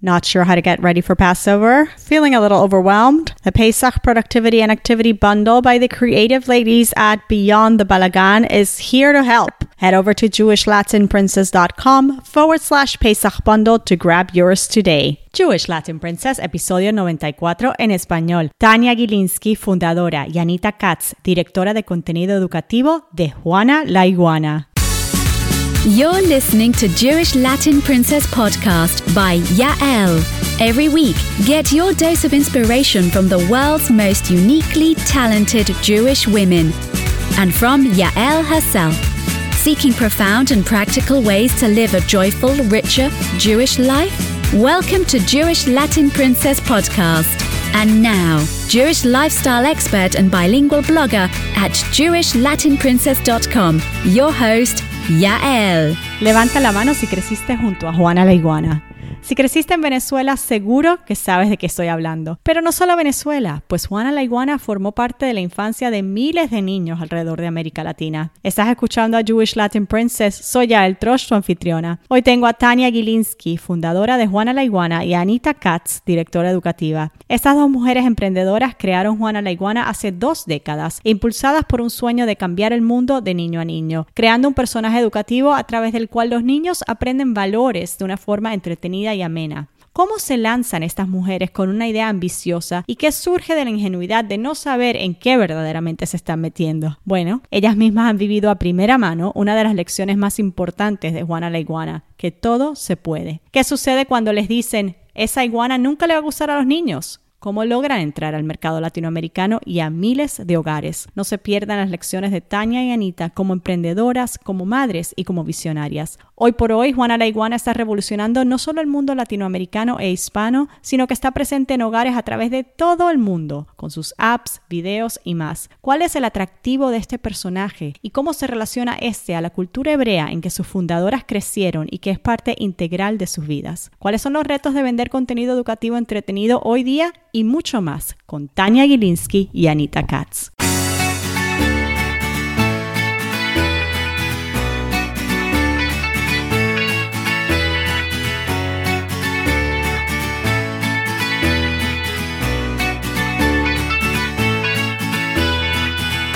Not sure how to get ready for Passover? Feeling a little overwhelmed? The Pesach Productivity and Activity Bundle by the creative ladies at Beyond the Balagan is here to help. Head over to JewishLatinPrincess.com forward slash Pesach Bundle to grab yours today. Jewish Latin Princess, episodio 94 en español. Tania Gilinski, fundadora, y Anita Katz, directora de contenido educativo de Juana la Iguana. You're listening to Jewish Latin Princess podcast by Yael. Every week, get your dose of inspiration from the world's most uniquely talented Jewish women and from Yael herself. Seeking profound and practical ways to live a joyful, richer Jewish life? Welcome to Jewish Latin Princess podcast. And now, Jewish lifestyle expert and bilingual blogger at JewishLatinPrincess.com, your host, Yael. Levanta la mano si creciste junto a Juana la Iguana. Si creciste en Venezuela, seguro que sabes de qué estoy hablando. Pero no solo Venezuela, pues Juana la Iguana formó parte de la infancia de miles de niños alrededor de América Latina. Estás escuchando a Jewish Latin Princess, soy Yael Trosh, tu anfitriona. Hoy tengo a Tania Gilinski, fundadora de Juana la Iguana, y a Anita Katz, directora educativa. Estas dos mujeres emprendedoras crearon Juana la Iguana hace dos décadas, impulsadas por un sueño de cambiar el mundo de niño a niño, creando un personaje educativo a través del cual los niños aprenden valores de una forma entretenida y amena. ¿Cómo se lanzan estas mujeres con una idea ambiciosa y qué surge de la ingenuidad de no saber en qué verdaderamente se están metiendo? Bueno, ellas mismas han vivido a primera mano una de las lecciones más importantes de Juana la Iguana, que todo se puede. ¿Qué sucede cuando les dicen, esa iguana nunca le va a gustar a los niños? Cómo logran entrar al mercado latinoamericano y a miles de hogares. No se pierdan las lecciones de Tania y Anita como emprendedoras, como madres y como visionarias. Hoy por hoy, Juana la Iguana está revolucionando no solo el mundo latinoamericano e hispano, sino que está presente en hogares a través de todo el mundo, con sus apps, videos y más. ¿Cuál es el atractivo de este personaje y cómo se relaciona este a la cultura hebrea en que sus fundadoras crecieron y que es parte integral de sus vidas? ¿Cuáles son los retos de vender contenido educativo entretenido hoy día? Y mucho más con Tania Gilinski y Anita Katz.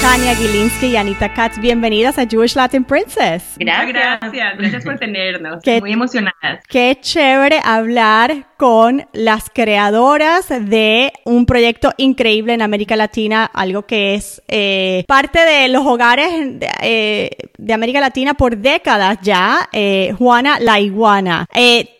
Tania Gilinski y Anita Katz, bienvenidas a Jewish Latin Princess. Gracias, gracias por tenernos. Muy emocionadas. Qué chévere hablar con las creadoras de un proyecto increíble en América Latina, algo que es eh, parte de los hogares eh, de América Latina por décadas ya, eh, Juana la Iguana.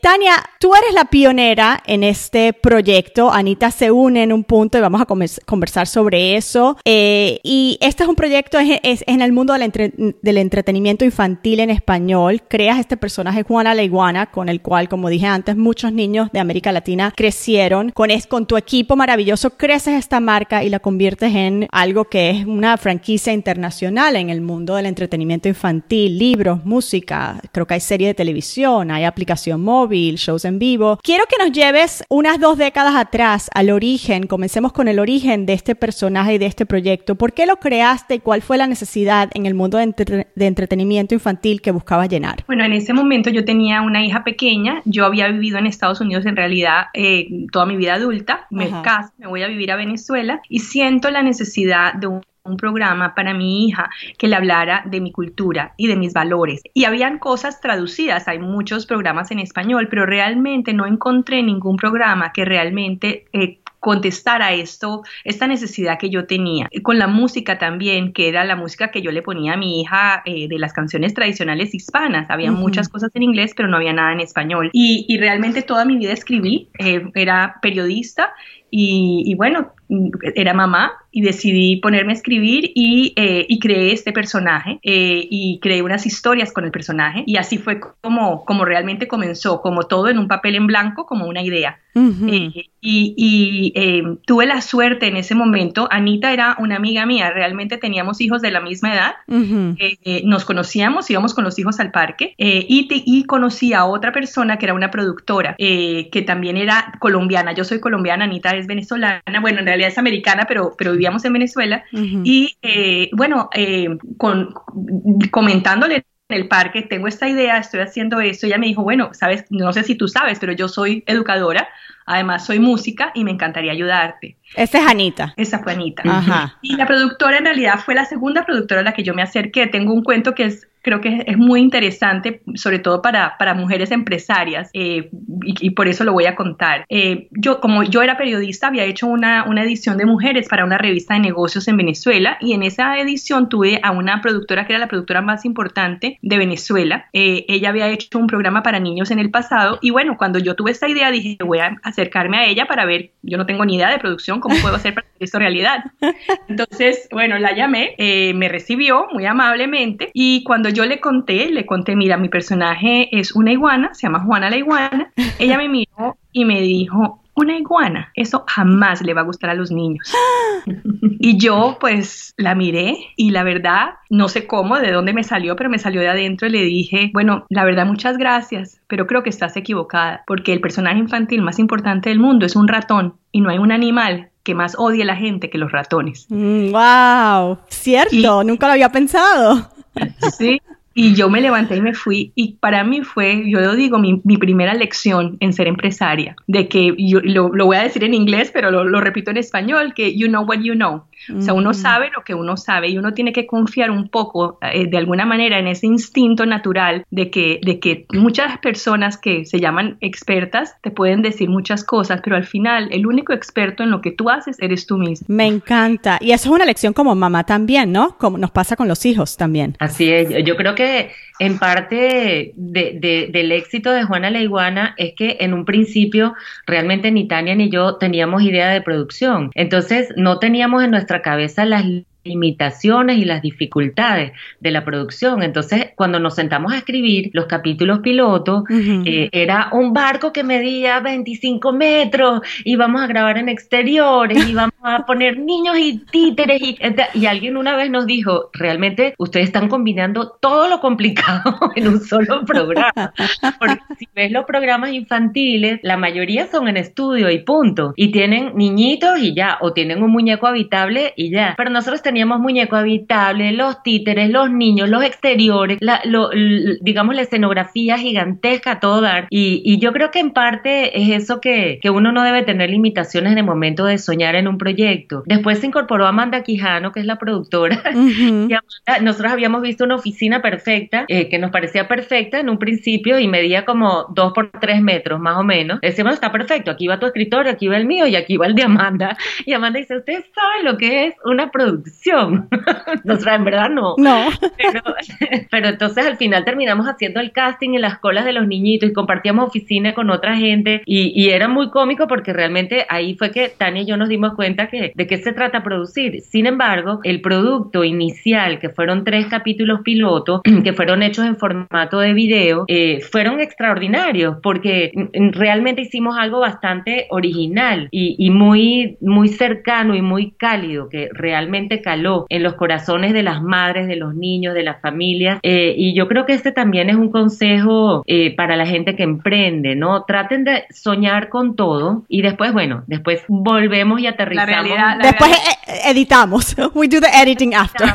Tania, tú eres la pionera en este proyecto. Anita se une en un punto y vamos a conversar sobre eso. y este es un proyecto es, en el mundo del, entretenimiento infantil en español. Creas este personaje Juana la Iguana, con el cual, como dije antes, muchos niños de América Latina crecieron. Con, es, con tu equipo maravilloso creces esta marca y la conviertes en algo que es una franquicia internacional en el mundo del entretenimiento infantil, libros, música. Creo que hay serie de televisión, hay aplicación móvil, shows en vivo. Quiero que nos lleves unas dos décadas atrás al origen. Comencemos con el origen de este personaje y de este proyecto. ¿Por qué lo creaste? y cuál fue la necesidad en el mundo de, entretenimiento infantil que buscabas llenar? Bueno, en ese momento yo tenía una hija pequeña, yo había vivido en Estados Unidos en realidad eh, toda mi vida adulta, me caso, me voy a vivir a Venezuela y siento la necesidad de un un programa para mi hija que le hablara de mi cultura y de mis valores. Y habían cosas traducidas, hay muchos programas en español, pero realmente no encontré ningún programa que realmente eh, contestar a esto, esta necesidad que yo tenía. Con la música también, que era la música que yo le ponía a mi hija eh, de las canciones tradicionales hispanas. Había muchas cosas en inglés, pero no había nada en español. Y, realmente toda mi vida escribí, eh, era periodista y, bueno, era mamá y decidí ponerme a escribir y, eh, creé este personaje y creé unas historias con el personaje y así fue como, como realmente comenzó, como todo en un papel en blanco, como una idea. y, em, tuve la suerte en ese momento, Anita era una amiga mía, realmente teníamos hijos de la misma edad, eh, eh, nos conocíamos, íbamos con los hijos al parque eh, y, y, conocí a otra persona que era una productora, que también era colombiana, yo soy colombiana, Anita es venezolana, bueno, en realidad es americana, pero, pero vivíamos en Venezuela y bueno, con, comentándole el parque, tengo esta idea, estoy haciendo esto. Ella me dijo, bueno, sabes, no sé si tú sabes, pero yo soy educadora, además soy música y me encantaría ayudarte. Esa es Anita. Esa fue Anita. Ajá. Y la productora en realidad fue la segunda productora a la que yo me acerqué. Tengo un cuento que es creo que es muy interesante, sobre todo para, para mujeres empresarias, eh, y, por eso lo voy a contar. Eh, yo, como yo era periodista, había hecho una, una, edición de mujeres para una revista de negocios en Venezuela, y en esa edición tuve a una productora que era la productora más importante de Venezuela. Eh, ella había hecho un programa para niños en el pasado, y bueno, cuando yo tuve esta idea, dije, voy a acercarme a ella para ver, yo no tengo ni idea de producción, ¿cómo puedo hacer para hacer esto realidad? Entonces, bueno, la llamé, me recibió muy amablemente, y cuando yo le conté, le conté, mira, mi personaje es una iguana, se llama Juana la iguana, ella me miró y me dijo, una iguana, eso jamás le va a gustar a los niños. y yo pues la miré y la verdad, no sé cómo, de dónde me salió, pero me salió de adentro y le dije, bueno, la verdad muchas gracias, pero creo que estás equivocada, porque el personaje infantil más importante del mundo es un ratón y no hay un animal que más odie a la gente que los ratones. wow, mm, cierto, nunca lo había pensado. sí, y yo me levanté y me fui y para mí fue, yo lo digo, mi, primera lección en ser empresaria, de que yo lo, voy a decir en inglés, pero lo, lo, repito en español, que you know what you know. O sea, uno sabe lo que uno sabe y uno tiene que confiar un poco, eh, de alguna manera, en ese instinto natural de que, de que muchas personas que se llaman expertas te pueden decir muchas cosas, pero al final el único experto en lo que tú haces eres tú mismo. Me encanta. Y eso es una lección como mamá también, ¿no? Como nos pasa con los hijos también. Así es. Yo creo que en parte del éxito de Juana la Iguana es que en un principio realmente ni Tania ni yo teníamos idea de producción. Entonces no teníamos en nuestra cabeza las limitaciones y las dificultades de la producción. Entonces, cuando nos sentamos a escribir los capítulos pilotos, eh, era un barco que medía 25 metros y vamos a grabar en exteriores y vamos a poner niños y títeres y, y alguien una vez nos dijo, realmente ustedes están combinando todo lo complicado en un solo programa. Porque si ves los programas infantiles, la mayoría son en estudio y punto. Y tienen niñitos y ya, o tienen un muñeco habitable y ya. Pero nosotros teníamos muñeco habitable, los títeres, los niños, los exteriores, la, digamos la escenografía gigantesca, todo dar. Y, yo creo que en parte es eso que, que uno no debe tener limitaciones en el momento de soñar en un proyecto. Después se incorporó Amanda Quijano, que es la productora, y nosotros habíamos visto una oficina perfecta, eh, que nos parecía perfecta en un principio y medía como dos por tres metros, más o menos. Decíamos, está perfecto, aquí va tu escritorio, aquí va el mío y aquí va el de Amanda. Y Amanda dice, ¿ustedes saben lo que es una producción? Nosotros en verdad no. No. Pero, entonces al final terminamos haciendo el casting en las colas de los niñitos y compartíamos oficina con otra gente y, era muy cómico porque realmente ahí fue que Tania y yo nos dimos cuenta que de qué se trata producir. Sin embargo, el producto inicial, que fueron tres capítulos pilotos, que fueron hechos en formato de video, eh, fueron extraordinarios porque realmente hicimos algo bastante original y, y muy, muy cercano y muy cálido que realmente en los corazones de las madres, de los niños, de las familias. Eh, y yo creo que este también es un consejo eh, para la gente que emprende, ¿no? Traten de soñar con todo y después, bueno, después volvemos y aterrizamos. después e-, editamos. We do the editing after.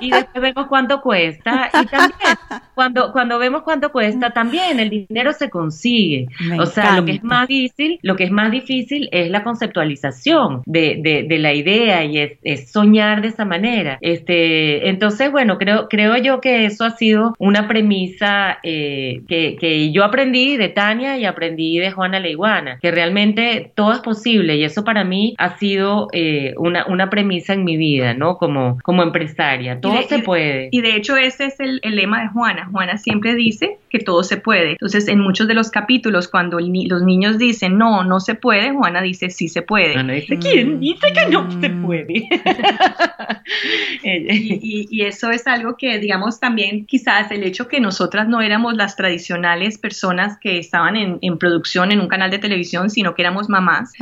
Y después vemos cuánto cuesta. Y también, cuando, cuando vemos cuánto cuesta, también el dinero se consigue. o sea, lo que es más difícil, lo que es más difícil es la conceptualización de, de, de la idea y es, es soñar de esa manera. Este, entonces, bueno, creo, creo yo que eso ha sido una premisa eh, que, que, yo aprendí de Tania y aprendí de Juana Leiguana, que realmente todo es posible y eso para mí ha sido eh, una, una premisa en mi vida, ¿no? Como, como empresaria, todo se puede. Y de hecho ese es el, el, lema de Juana. Juana siempre dice que todo se puede. Entonces, en muchos de los capítulos, cuando los niños dicen no, no se puede, Juana dice sí se puede. Juana dice, ¿quién dice que no se puede? y, eso es algo que, digamos, también quizás el hecho que nosotras no éramos las tradicionales personas que estaban en, producción en un canal de televisión, sino que éramos mamás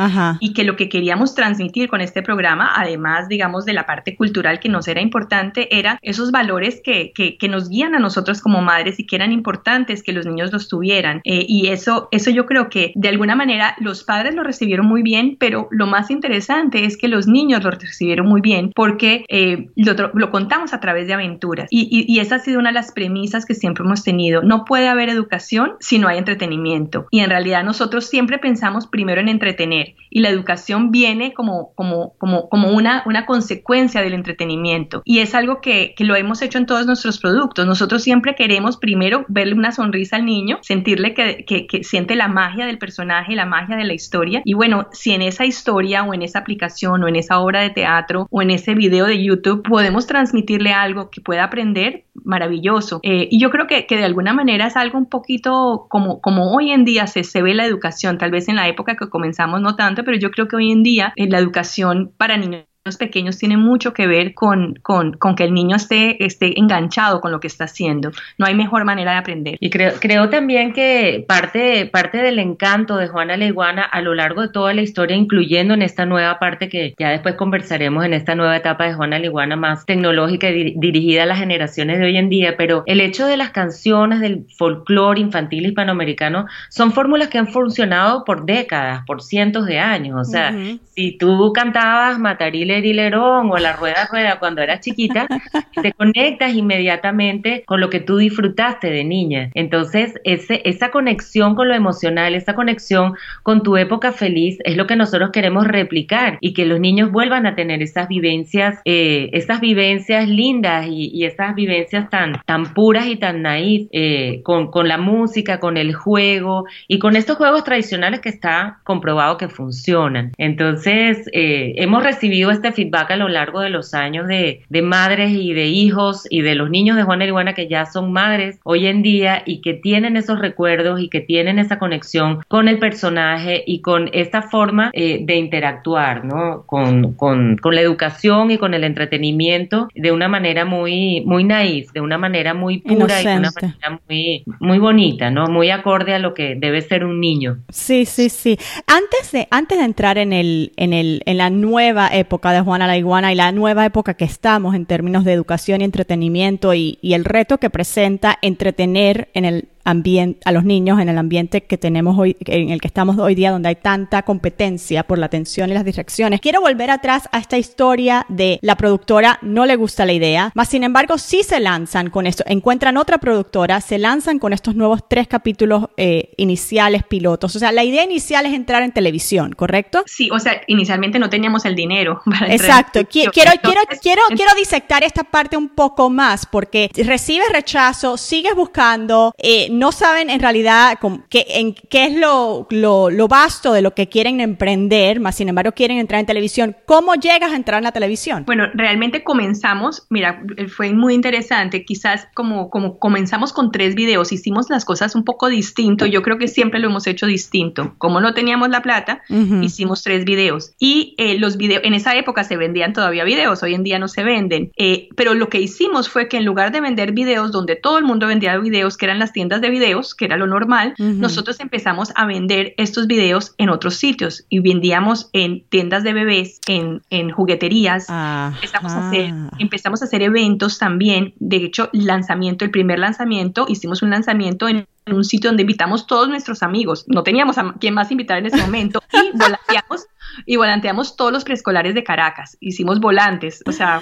y que lo que queríamos transmitir con este programa, además, digamos, de la parte cultural que nos era importante, era esos valores que, que, nos guían a nosotros como madres y que eran importantes que los niños los tuvieran. Eh, y eso, eso yo creo que de alguna manera los padres lo recibieron muy bien, pero lo más interesante es que los niños lo recibieron muy bien porque eh, lo, contamos a través de aventuras. Y, y, esa ha sido una de las premisas que siempre hemos tenido. No puede haber educación si no hay entretenimiento. Y en realidad nosotros siempre pensamos primero en entretener y la educación viene como, como, como, como una, una consecuencia del entretenimiento. Y es algo que, que lo hemos hecho en todos nuestros productos. Nosotros siempre queremos primero verle una sonrisa al niño, sentirle que, que, siente la magia del personaje, la magia de la historia. Y bueno, si en esa historia o en esa aplicación o en esa obra de teatro o en ese video de YouTube podemos transmitirle algo que pueda aprender, maravilloso. Eh, y yo creo que, que, de alguna manera es algo un poquito como, como hoy en día se, se ve la educación, tal vez en la época que comenzamos no tanto, pero yo creo que hoy en día en la educación para niños pequeños tiene mucho que ver con, con, con, que el niño esté, esté enganchado con lo que está haciendo. No hay mejor manera de aprender. Y creo, creo también que parte, parte del encanto de Juana Leguana a lo largo de toda la historia, incluyendo en esta nueva parte que ya después conversaremos en esta nueva etapa de Juana Leguana más tecnológica y dirigida a las generaciones de hoy en día, pero el hecho de las canciones del folclore infantil hispanoamericano son fórmulas que han funcionado por décadas, por cientos de años. O sea, si tú cantabas Matarile Lerón o la rueda rueda cuando eras chiquita, te conectas inmediatamente con lo que tú disfrutaste de niña. Entonces, ese, esa conexión con lo emocional, esa conexión con tu época feliz es lo que nosotros queremos replicar y que los niños vuelvan a tener esas vivencias, eh, esas vivencias lindas y, esas vivencias tan, tan puras y tan naif eh, con, con la música, con el juego y con estos juegos tradicionales que está comprobado que funcionan. Entonces, eh, hemos recibido este feedback a lo largo de los años de, de madres y de hijos y de los niños de Juana Iguana que ya son madres hoy en día y que tienen esos recuerdos y que tienen esa conexión con el personaje y con esta forma eh, de interactuar, ¿no? Con, con, con, la educación y con el entretenimiento de una manera muy, muy naif, de una manera muy pura y de una manera muy, muy bonita, ¿no? Muy acorde a lo que debe ser un niño. Sí, sí, sí. Antes de, antes de entrar en el, en el, en la nueva época de Juana la Iguana y la nueva época que estamos en términos de educación y entretenimiento y, y el reto que presenta entretener en el ambiente, a los niños en el ambiente que tenemos hoy, en el que estamos hoy día, donde hay tanta competencia por la atención y las distracciones. Quiero volver atrás a esta historia de la productora no le gusta la idea, más sin embargo sí se lanzan con esto, encuentran otra productora, se lanzan con estos nuevos tres capítulos eh, iniciales pilotos. O sea, la idea inicial es entrar en televisión, ¿correcto? Sí, o sea, inicialmente no teníamos el dinero. Para Exacto. Quiero, quiero, quiero, quiero disectar esta parte un poco más porque recibes rechazo, sigues buscando, eh, no saben en realidad qué, en, qué es lo, lo, lo, vasto de lo que quieren emprender, más sin embargo quieren entrar en televisión. ¿Cómo llegas a entrar en la televisión? Bueno, realmente comenzamos, mira, fue muy interesante, quizás como, como comenzamos con tres videos, hicimos las cosas un poco distinto, yo creo que siempre lo hemos hecho distinto. Como no teníamos la plata, hicimos tres videos. Y eh, los videos, en esa época se vendían todavía videos, hoy en día no se venden. Eh, pero lo que hicimos fue que en lugar de vender videos donde todo el mundo vendía videos, que eran las tiendas de videos, que era lo normal, nosotros empezamos a vender estos videos en otros sitios y vendíamos en tiendas de bebés, en, en jugueterías. Empezamos a, hacer, empezamos a hacer eventos también. De hecho, lanzamiento, el primer lanzamiento, hicimos un lanzamiento en un sitio donde invitamos todos nuestros amigos. No teníamos a quién más invitar en ese momento y volanteamos, y volanteamos todos los preescolares de Caracas. Hicimos volantes, o sea,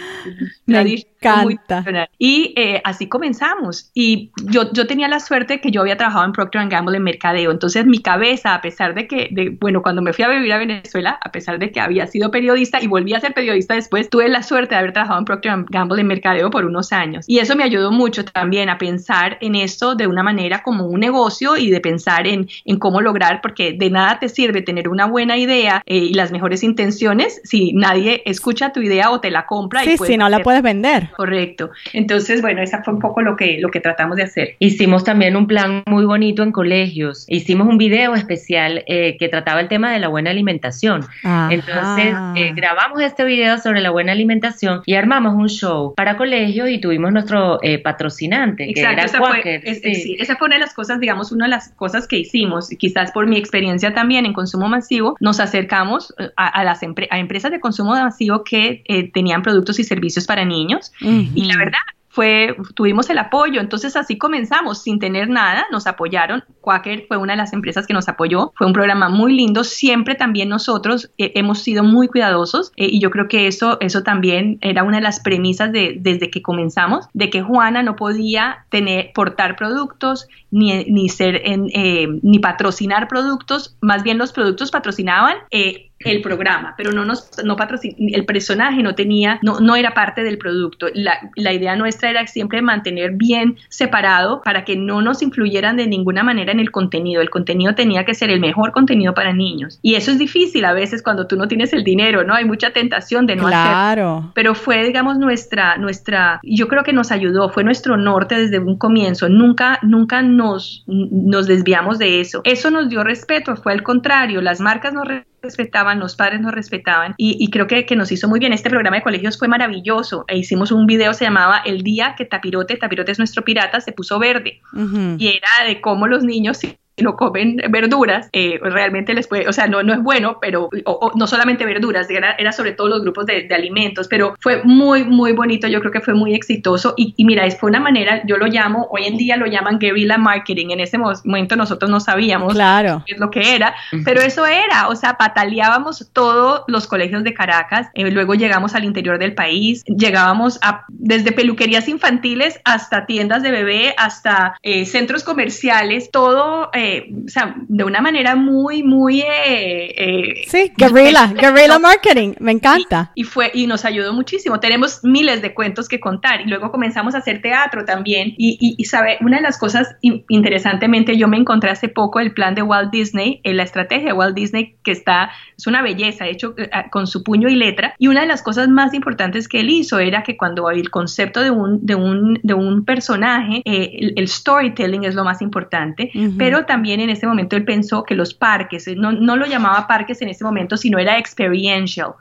me encanta. y eh, así comenzamos. Y yo, yo tenía la suerte que yo había trabajado en Procter Gamble en mercadeo. Entonces mi cabeza, a pesar de que, de, bueno, cuando me fui a vivir a Venezuela, a pesar de que había sido periodista y volví a ser periodista después, tuve la suerte de haber trabajado en Procter Gamble en mercadeo por unos años. Y eso me ayudó mucho también a pensar en esto de una manera como un negocio y de pensar en, en cómo lograr, porque de nada te sirve tener una buena idea eh, y las mejores intenciones si nadie escucha tu idea o te la compra. Sí, si no la puedes vender. Correcto. Entonces, bueno, esa fue un poco lo que, lo que tratamos de hacer. Hicimos también un plan muy bonito en colegios. Hicimos un video especial eh, que trataba el tema de la buena alimentación. Entonces, eh, grabamos este video sobre la buena alimentación y armamos un show para colegios y tuvimos nuestro patrocinante, que era esa Fue, esa fue una de las cosas digamos, una de las cosas que hicimos, quizás por mi experiencia también en consumo masivo, nos acercamos eh, a, las a empresas de consumo masivo que eh, tenían productos y servicios para niños. Y la verdad fue, tuvimos el apoyo, entonces así comenzamos, sin tener nada, nos apoyaron, Quaker fue una de las empresas que nos apoyó, fue un programa muy lindo, siempre también nosotros eh, hemos sido muy cuidadosos eh, y yo creo que eso, eso también era una de las premisas de, desde que comenzamos, de que Juana no podía tener, portar productos ni, ni ser en, eh, ni patrocinar productos, más bien los productos patrocinaban el programa, pero no nos no el personaje no tenía, no, no era parte del producto. La, la, idea nuestra era siempre mantener bien separado para que no nos influyeran de ninguna manera en el contenido. El contenido tenía que ser el mejor contenido para niños. Y eso es difícil a veces cuando tú no tienes el dinero, ¿no? Hay mucha tentación de no claro. Pero fue, digamos, nuestra, nuestra, yo creo que nos ayudó, fue nuestro norte desde un comienzo. Nunca, nunca nos, nos desviamos de eso. Eso nos dio respeto, fue al contrario, las marcas nos respetaban, los padres nos respetaban y, creo que, que, nos hizo muy bien. Este programa de colegios fue maravilloso. E hicimos un video, se llamaba El día que Tapirote, Tapirote es nuestro pirata, se puso verde. Y era de cómo los niños no comen verduras, eh, realmente les puede, o sea, no, no es bueno, pero no solamente verduras, era, era, sobre todo los grupos de, alimentos, pero fue muy, muy bonito, yo creo que fue muy exitoso y, y mira, es, fue una manera, yo lo llamo, hoy en día lo llaman guerrilla marketing, en ese momento nosotros no sabíamos claro. qué es lo que era, pero eso era, o sea, pataleábamos todos los colegios de Caracas, eh, luego llegamos al interior del país, llegábamos a, desde peluquerías infantiles hasta tiendas de bebé, hasta eh, centros comerciales, todo o sea, de una manera muy, muy... Eh, eh sí, guerrilla, guerrilla marketing, me encanta. Y, fue, y nos ayudó muchísimo. Tenemos miles de cuentos que contar y luego comenzamos a hacer teatro también. Y, y, sabe, una de las cosas, interesantemente, yo me encontré hace poco el plan de Walt Disney, en la estrategia de Walt Disney, que está, es una belleza, hecho eh, con su puño y letra. Y una de las cosas más importantes que él hizo era que cuando el concepto de un, de un, de un personaje, eh, el, storytelling es lo más importante, pero también en ese momento él pensó que los parques, no, no lo llamaba parques en ese momento, sino era experiential,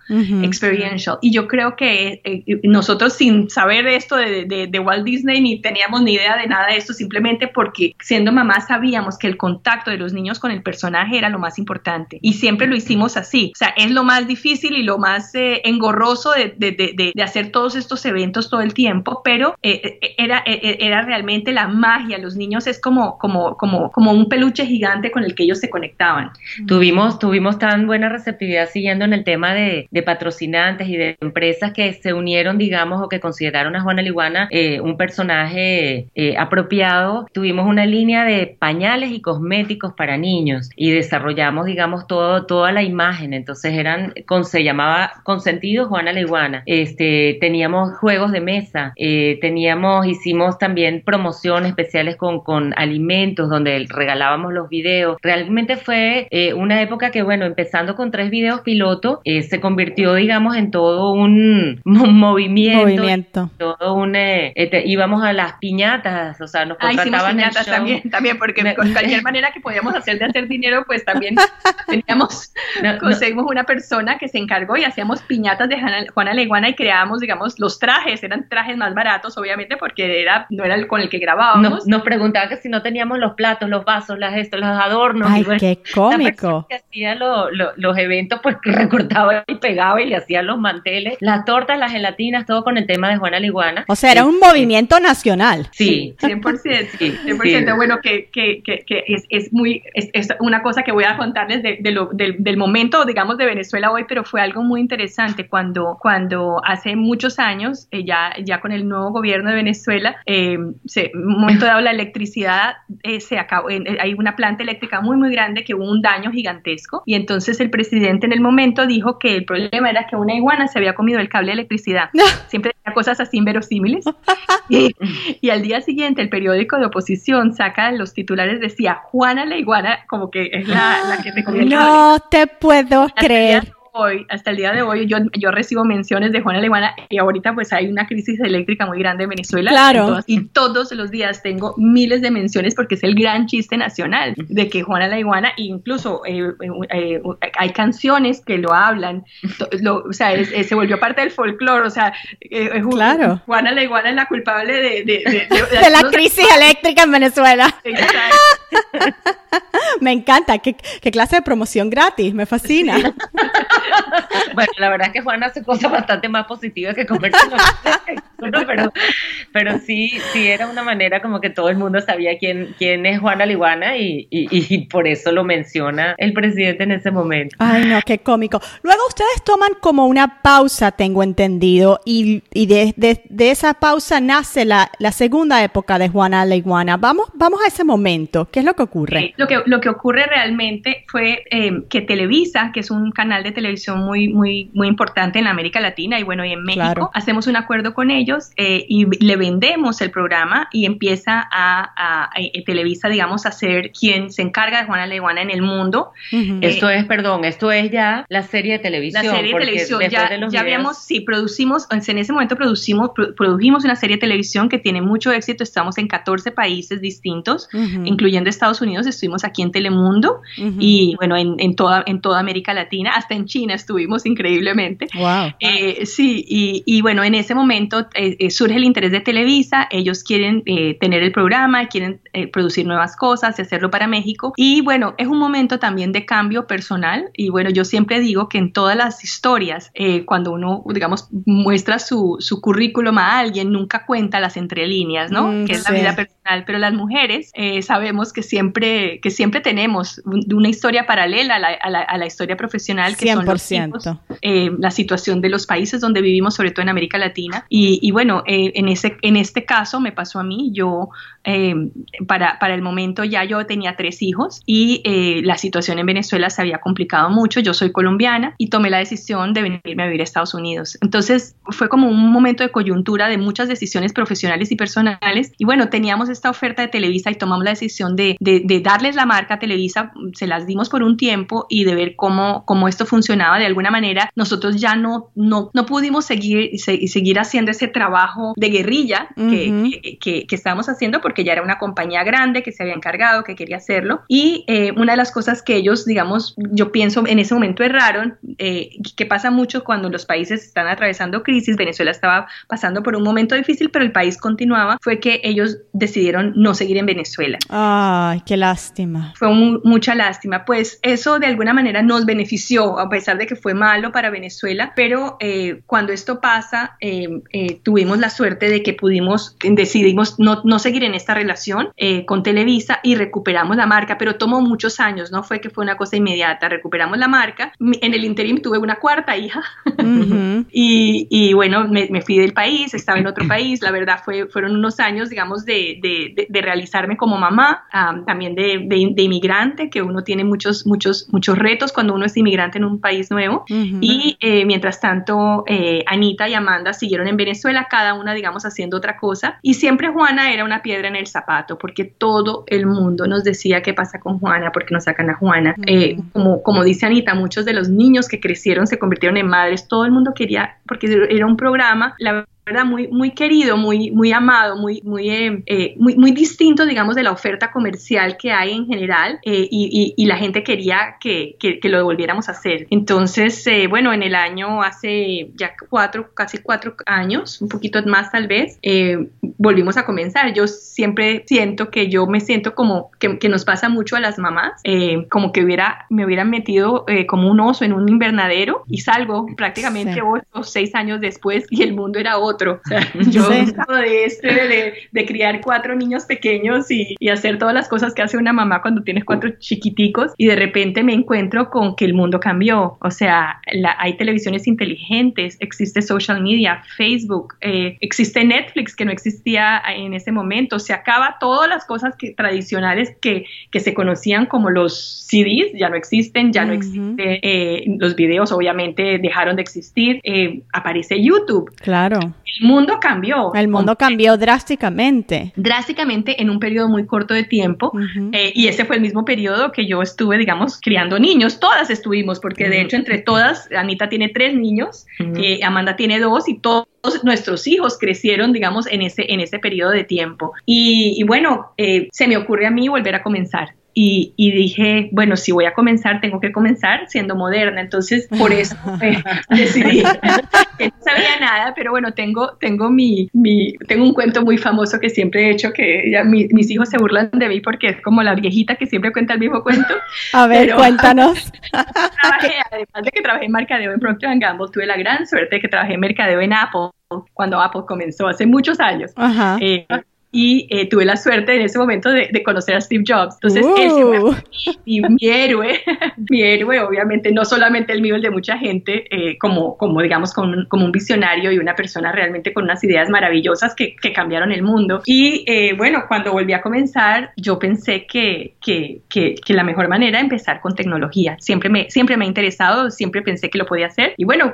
experiential. Y yo creo que eh, nosotros sin saber esto de, de, Walt Disney ni teníamos ni idea de nada de esto, simplemente porque siendo mamá sabíamos que el contacto de los niños con el personaje era lo más importante. Y siempre lo hicimos así. O sea, es lo más difícil y lo más eh, engorroso de, de, hacer todos estos eventos todo el tiempo, pero eh, era, era realmente la magia. Los niños es como, como, como, como un peluche gigante con el que ellos se conectaban. Tuvimos, tuvimos tan buena receptividad siguiendo en el tema de, patrocinantes y de empresas que se unieron, digamos, o que consideraron a Juana Liguana eh, un personaje eh, apropiado. Tuvimos una línea de pañales y cosméticos para niños y desarrollamos, digamos, todo, toda la imagen. Entonces eran, con, se llamaba Consentido Juana Liguana. Este, teníamos juegos de mesa, eh, teníamos, hicimos también promociones especiales con, con alimentos donde regalábamos los videos. Realmente fue eh, una época que, bueno, empezando con tres videos piloto, eh, se convirtió, digamos, en todo un, movimiento. Movimiento. Todo un, eh, este, íbamos a las piñatas, o sea, nos contrataban ah, piñatas también, también, porque con cualquier manera que podíamos hacer de hacer dinero, pues también teníamos, conseguimos una persona que se encargó y hacíamos piñatas de Juana, Leguana y creábamos, digamos, los trajes, eran trajes más baratos, obviamente, porque era, no era el con el que grabábamos. Nos, nos preguntaban que si no teníamos los platos, los vasos, las esto, los adornos. Ay, qué cómico. que hacía los eventos, pues recortaba y pegaba y le hacía los manteles, las tortas, las gelatinas, todo con el tema de Juana Liguana. O sea, era un movimiento nacional. Sí, 100%. Sí, 100%. Bueno, que, que, que, que, es, es muy, es, una cosa que voy a contarles de, de lo, del, momento, digamos, de Venezuela hoy, pero fue algo muy interesante cuando, cuando hace muchos años, eh, ya, ya con el nuevo gobierno de Venezuela, eh, se, un momento dado la electricidad eh, se acabó, hay una planta eléctrica muy, muy grande que hubo un daño gigantesco y entonces el presidente en el momento dijo que el problema era que una iguana se había comido el cable de electricidad. Siempre decía cosas así inverosímiles. Y, al día siguiente el periódico de oposición saca los titulares, decía Juana la iguana, como que es la, que te comió el cable. No te puedo creer hoy, hasta el día de hoy, yo, yo recibo menciones de Juana Alemana y ahorita pues hay una crisis eléctrica muy grande en Venezuela. Claro. y todos los días tengo miles de menciones porque es el gran chiste nacional de que Juana la Iguana, incluso eh, eh, eh, hay canciones que lo hablan, o sea, se volvió parte del folclore, o sea, claro. Juana la Iguana es la culpable de, de, de la crisis eléctrica en Venezuela. Me encanta, ¿Qué, ¿Qué, clase de promoción gratis, me fascina. bueno, la verdad es que Juan hace cosas bastante más positivas que comerse pero, pero sí, sí era una manera como que todo el mundo sabía quién, quién es Juana Liguana y, y, por eso lo menciona el presidente en ese momento. Ay, no, qué cómico. Luego ustedes toman como una pausa, tengo entendido, y, y de, de, esa pausa nace la, la, segunda época de Juana la Iguana. Vamos, vamos a ese momento. ¿Qué es lo que ocurre? lo, que, lo que ocurre realmente fue eh, que Televisa, que es un canal de televisión muy, muy, muy importante en América Latina y bueno, y en México, hacemos un acuerdo con ellos eh, y le vendemos el programa y empieza a, a, Televisa, digamos, a ser quien se encarga de Juana la Iguana en el mundo. esto es, perdón, esto es ya la serie de televisión. La serie de televisión, ya, ya habíamos, sí, producimos, en ese momento producimos, produjimos una serie de televisión que tiene mucho éxito, estamos en 14 países distintos, incluyendo Estados Unidos, estuvimos aquí en Telemundo y bueno, en, en, toda, en toda América Latina, hasta en China estuvimos increíblemente. Wow. Eh, sí, y, y, bueno, en ese momento eh, eh, surge el interés de Televisa, ellos quieren tener el programa, quieren producir nuevas cosas y hacerlo para México. Y bueno, es un momento también de cambio personal y bueno, yo siempre digo que en todas las historias, cuando uno, digamos, muestra su, su, currículum a alguien, nunca cuenta las entrelíneas, ¿no? Mm, que es la vida personal, pero las mujeres sabemos que siempre, que siempre tenemos una historia paralela a la, a la, historia profesional, que son los la situación de los países donde vivimos, sobre todo en América Latina. Y, bueno, eh, en, ese, en este caso me pasó a mí, yo eh, para, para, el momento ya yo tenía tres hijos y eh, la situación en Venezuela se había complicado mucho, yo soy colombiana y tomé la decisión de venirme a vivir a Estados Unidos. Entonces fue como un momento de coyuntura de muchas decisiones profesionales y personales y bueno, teníamos esta oferta de Televisa y tomamos la decisión de, de, darles la marca a Televisa, se las dimos por un tiempo y de ver cómo, cómo esto funcionaba de alguna manera. Nosotros ya no, no, no pudimos seguir, seguir haciendo ese trabajo de guerrilla que, que, que, estábamos haciendo porque ya era una compañía grande que se había encargado, que quería hacerlo. Y eh, una de las cosas que ellos, digamos, yo pienso en ese momento erraron, eh, que pasa mucho cuando los países están atravesando crisis, Venezuela estaba pasando por un momento difícil, pero el país continuaba, fue que ellos decidieron no seguir en Venezuela. Ay, qué lástima. Fue mucha lástima. Pues eso de alguna manera nos benefició, a pesar de que fue malo para Venezuela, pero eh, cuando esto pasa, tuvimos la suerte de que pudimos, decidimos no, no seguir en esta relación con Televisa y recuperamos la marca, pero tomó muchos años, no fue que fue una cosa inmediata, recuperamos la marca. En el interim tuve una cuarta hija. Y, y, bueno, me, fui del país, estaba en otro país, la verdad fue, fueron unos años, digamos, de, de, de, realizarme como mamá, también de, de, inmigrante, que uno tiene muchos, muchos, muchos retos cuando uno es inmigrante en un país nuevo. Y mientras tanto eh, Anita y Amanda siguieron en Venezuela, cada una, digamos, haciendo otra cosa. Y siempre Juana era una piedra en el zapato, porque todo el mundo nos decía qué pasa con Juana, porque nos sacan a Juana. Eh, como, como dice Anita, muchos de los niños que crecieron se convirtieron en madres, todo el mundo quería, porque era un programa, la ¿verdad? Muy, muy querido, muy, muy amado, muy, muy, eh, eh, muy, muy distinto, digamos, de la oferta comercial que hay en general eh, y, y, la gente quería que, que, lo volviéramos a hacer. Entonces, bueno, en el año, hace ya cuatro, casi cuatro años, un poquito más tal vez, volvimos a comenzar. Yo siempre siento que yo me siento como que, que nos pasa mucho a las mamás, como que hubiera, me hubieran metido como un oso en un invernadero y salgo prácticamente ocho o seis años después y el mundo era otro otro. yo de este, de, criar cuatro niños pequeños y, hacer todas las cosas que hace una mamá cuando tienes cuatro chiquiticos y de repente me encuentro con que el mundo cambió. O sea, hay televisiones inteligentes, existe social media, Facebook, eh, existe Netflix que no existía en ese momento. Se acaba todas las cosas que, tradicionales que, que se conocían como los CDs, ya no existen, ya no existen eh, los videos, obviamente dejaron de existir. Eh, aparece YouTube. Claro el mundo cambió. El mundo cambió drásticamente. Drásticamente en un periodo muy corto de tiempo. Eh, y ese fue el mismo periodo que yo estuve, digamos, criando niños. Todas estuvimos, porque de hecho entre todas, Anita tiene tres niños, eh, Amanda tiene dos y todos nuestros hijos crecieron, digamos, en ese, en ese periodo de tiempo. Y, bueno, eh, se me ocurre a mí volver a comenzar. Y, y, dije, bueno, si voy a comenzar, tengo que comenzar siendo moderna. Entonces, por eso decidí que no sabía nada, pero bueno, tengo, tengo, mi, mi, tengo un cuento muy famoso que siempre he hecho, que ya mis hijos se burlan de mí porque es como la viejita que siempre cuenta el mismo cuento. A ver, cuéntanos. además de que trabajé en mercadeo en Procter Gamble, tuve la gran suerte de que trabajé en mercadeo en Apple cuando Apple comenzó hace muchos años. Ajá. Eh, y eh, tuve la suerte en ese momento de, conocer a Steve Jobs. Entonces, él fue mi, mi, héroe, mi héroe, obviamente, no solamente el mío, el de mucha gente, eh, como, como digamos, como, como, un visionario y una persona realmente con unas ideas maravillosas que, que cambiaron el mundo. Y eh, bueno, cuando volví a comenzar, yo pensé que, que, que, la mejor manera era empezar con tecnología. Siempre me, siempre me ha interesado, siempre pensé que lo podía hacer. Y bueno,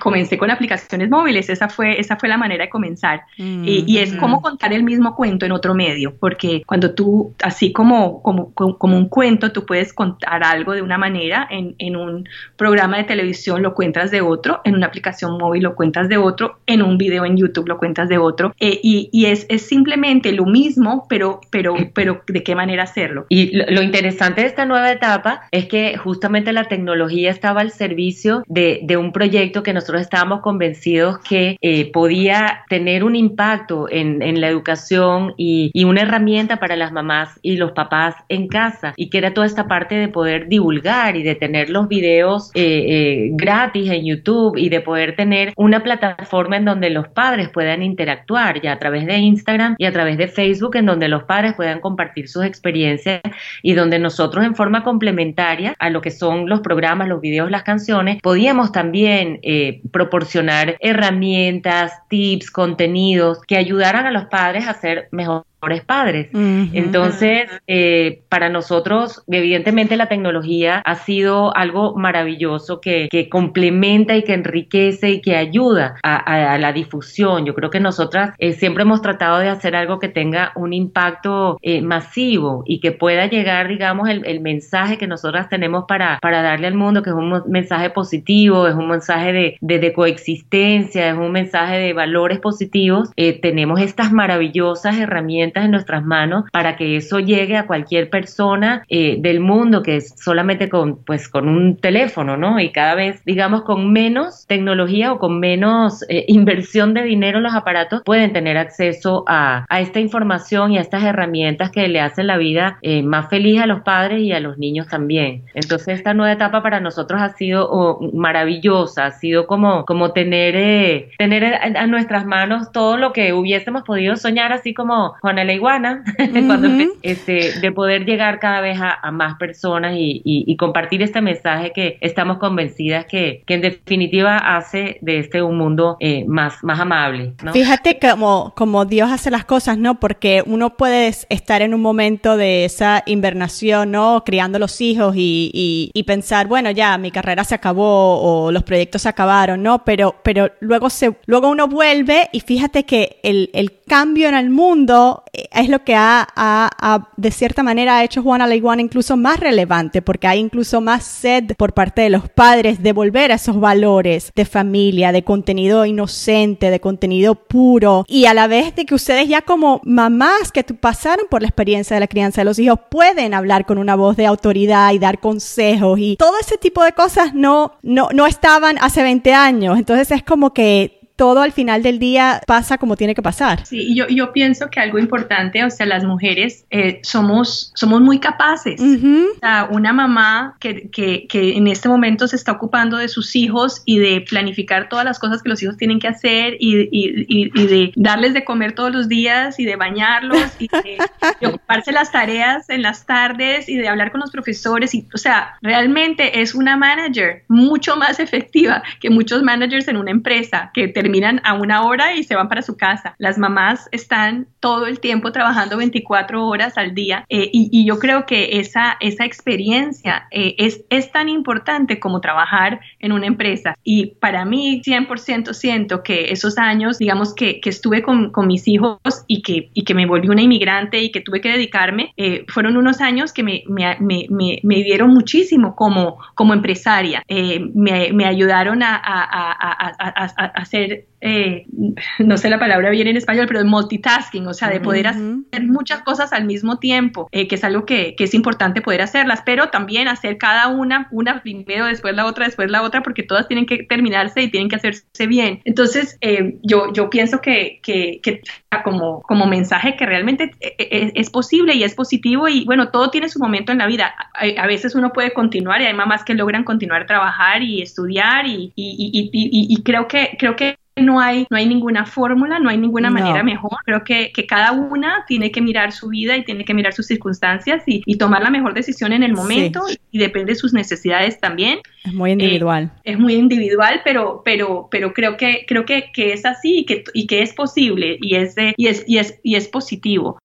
comencé con aplicaciones móviles, esa fue, esa fue la manera de comenzar. y, y es como contar el mismo cuento en otro medio, porque cuando tú, así como, como, como un cuento, tú puedes contar algo de una manera, en, en, un programa de televisión lo cuentas de otro, en una aplicación móvil lo cuentas de otro, en un video en YouTube lo cuentas de otro, eh, y, y es, es, simplemente lo mismo, pero, pero, pero de qué manera hacerlo. Y lo, interesante de esta nueva etapa es que justamente la tecnología estaba al servicio de, de un proyecto que nosotros estábamos convencidos que eh, podía tener un impacto en, en la educación y, una herramienta para las mamás y los papás en casa. Y que era toda esta parte de poder divulgar y de tener los videos eh, eh, gratis en YouTube y de poder tener una plataforma en donde los padres puedan interactuar ya a través de Instagram y a través de Facebook en donde los padres puedan compartir sus experiencias y donde nosotros en forma complementaria a lo que son los programas, los videos, las canciones, podíamos también eh, proporcionar herramientas, tips, contenidos que ayudaran a los padres a ser mejor padres. Entonces, eh, para nosotros, evidentemente la tecnología ha sido algo maravilloso que, complementa y que enriquece y que ayuda a, la difusión. Yo creo que nosotras eh, siempre hemos tratado de hacer algo que tenga un impacto eh, masivo y que pueda llegar, digamos, el, mensaje que nosotras tenemos para, para darle al mundo, que es un mensaje positivo, es un mensaje de, de, coexistencia, es un mensaje de valores positivos. tenemos estas maravillosas herramientas en nuestras manos para que eso llegue a cualquier persona eh, del mundo que es solamente con, pues, con un teléfono, ¿no? Y cada vez, digamos, con menos tecnología o con menos eh, inversión de dinero los aparatos pueden tener acceso a, a, esta información y a estas herramientas que le hacen la vida eh, más feliz a los padres y a los niños también. Entonces esta nueva etapa para nosotros ha sido oh, maravillosa, ha sido como, como tener, tener a, nuestras manos todo lo que hubiésemos podido soñar, así como Juan la iguana, este, de poder llegar cada vez a, más personas y, compartir este mensaje que estamos convencidas que, en definitiva hace de este un mundo eh, más, más amable. Fíjate como, como Dios hace las cosas, ¿no? Porque uno puede estar en un momento de esa invernación, ¿no? Criando los hijos y, pensar, bueno, ya mi carrera se acabó o los proyectos se acabaron, ¿no? Pero, pero luego, se, luego uno vuelve y fíjate que el, el cambio en el mundo es lo que ha, de cierta manera, ha hecho Juana la Iguana incluso más relevante, porque hay incluso más sed por parte de los padres de volver a esos valores de familia, de contenido inocente, de contenido puro, y a la vez de que ustedes ya como mamás que pasaron por la experiencia de la crianza de los hijos pueden hablar con una voz de autoridad y dar consejos y todo ese tipo de cosas no, no, no estaban hace 20 años. Entonces es como que todo al final del día pasa como tiene que pasar. Sí, y yo, yo pienso que algo importante, o sea, las mujeres eh, somos, somos muy capaces. O sea, una mamá que, que, que, en este momento se está ocupando de sus hijos y de planificar todas las cosas que los hijos tienen que hacer y, y, y, de darles de comer todos los días y de bañarlos y de, ocuparse las tareas en las tardes y de hablar con los profesores. Y, o sea, realmente es una manager mucho más efectiva que muchos managers en una empresa que terminan terminan a una hora y se van para su casa. Las mamás están todo el tiempo trabajando 24 horas al día eh, y, yo creo que esa, esa experiencia eh, es, es tan importante como trabajar en una empresa. Y para mí 100% siento que esos años, digamos que, que estuve con, con, mis hijos y que, y que me volví una inmigrante y que tuve que dedicarme, eh, fueron unos años que me, me, me, me, dieron muchísimo como, como empresaria. me, me, ayudaron a, a, a, a hacer eh, no sé la palabra bien en español, pero de multitasking, o sea, de poder hacer muchas cosas al mismo tiempo, eh, que es algo que, que, es importante poder hacerlas, pero también hacer cada una, una primero, después la otra, después la otra, porque todas tienen que terminarse y tienen que hacerse bien. Entonces, eh, yo, yo pienso que, que, que, como, como mensaje que realmente es, es, posible y es positivo y bueno, todo tiene su momento en la vida. A, a, veces uno puede continuar y hay mamás que logran continuar trabajar y estudiar y, y, y, y creo que, creo que no hay, no hay ninguna fórmula, no hay ninguna manera mejor. Creo que, que, cada una tiene que mirar su vida y tiene que mirar sus circunstancias y, y tomar la mejor decisión en el momento sí. y, depende de sus necesidades también. Es muy individual. Eh, es muy individual, pero, pero, pero creo que, creo que, que es así y que, y que es posible y es, de, y es, y es, y es positivo.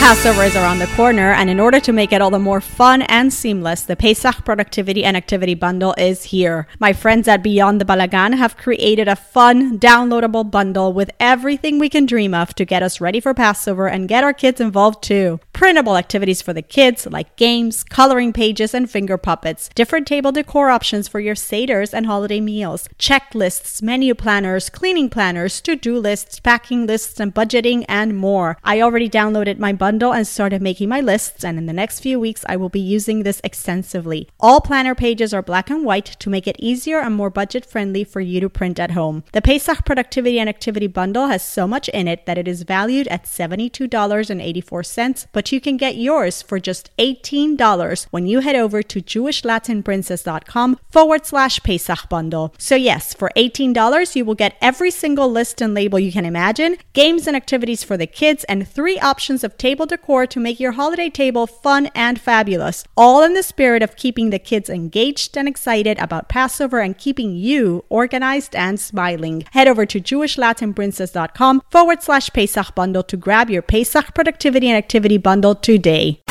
Passover is around the corner, and in order to make it all the more fun and seamless, the Pesach Productivity and Activity Bundle is here. My friends at Beyond the Balagan have created a fun, downloadable bundle with everything we can dream of to get us ready for Passover and get our kids involved too. Printable activities for the kids like games, coloring pages, and finger puppets, different table decor options for your Seders and holiday meals, checklists, menu planners, cleaning planners, to do lists, packing lists, and budgeting, and more. I already downloaded my bundle and started making my lists, and in the next few weeks, I will be using this extensively. All planner pages are black and white to make it easier and more budget friendly for you to print at home. The Pesach Productivity and Activity Bundle has so much in it that it is valued at $72.84, but you can get yours for just $18 when you head over to jewishlatinprincess.com forward slash Pesach bundle. So, yes, for $18, you will get every single list and label you can imagine, games and activities for the kids, and three options of table decor to make your holiday table fun and fabulous, all in the spirit of keeping the kids engaged and excited about Passover and keeping you organized and smiling. Head over to jewishlatinprincess.com forward slash Pesach bundle to grab your Pesach productivity and activity bundle handle today.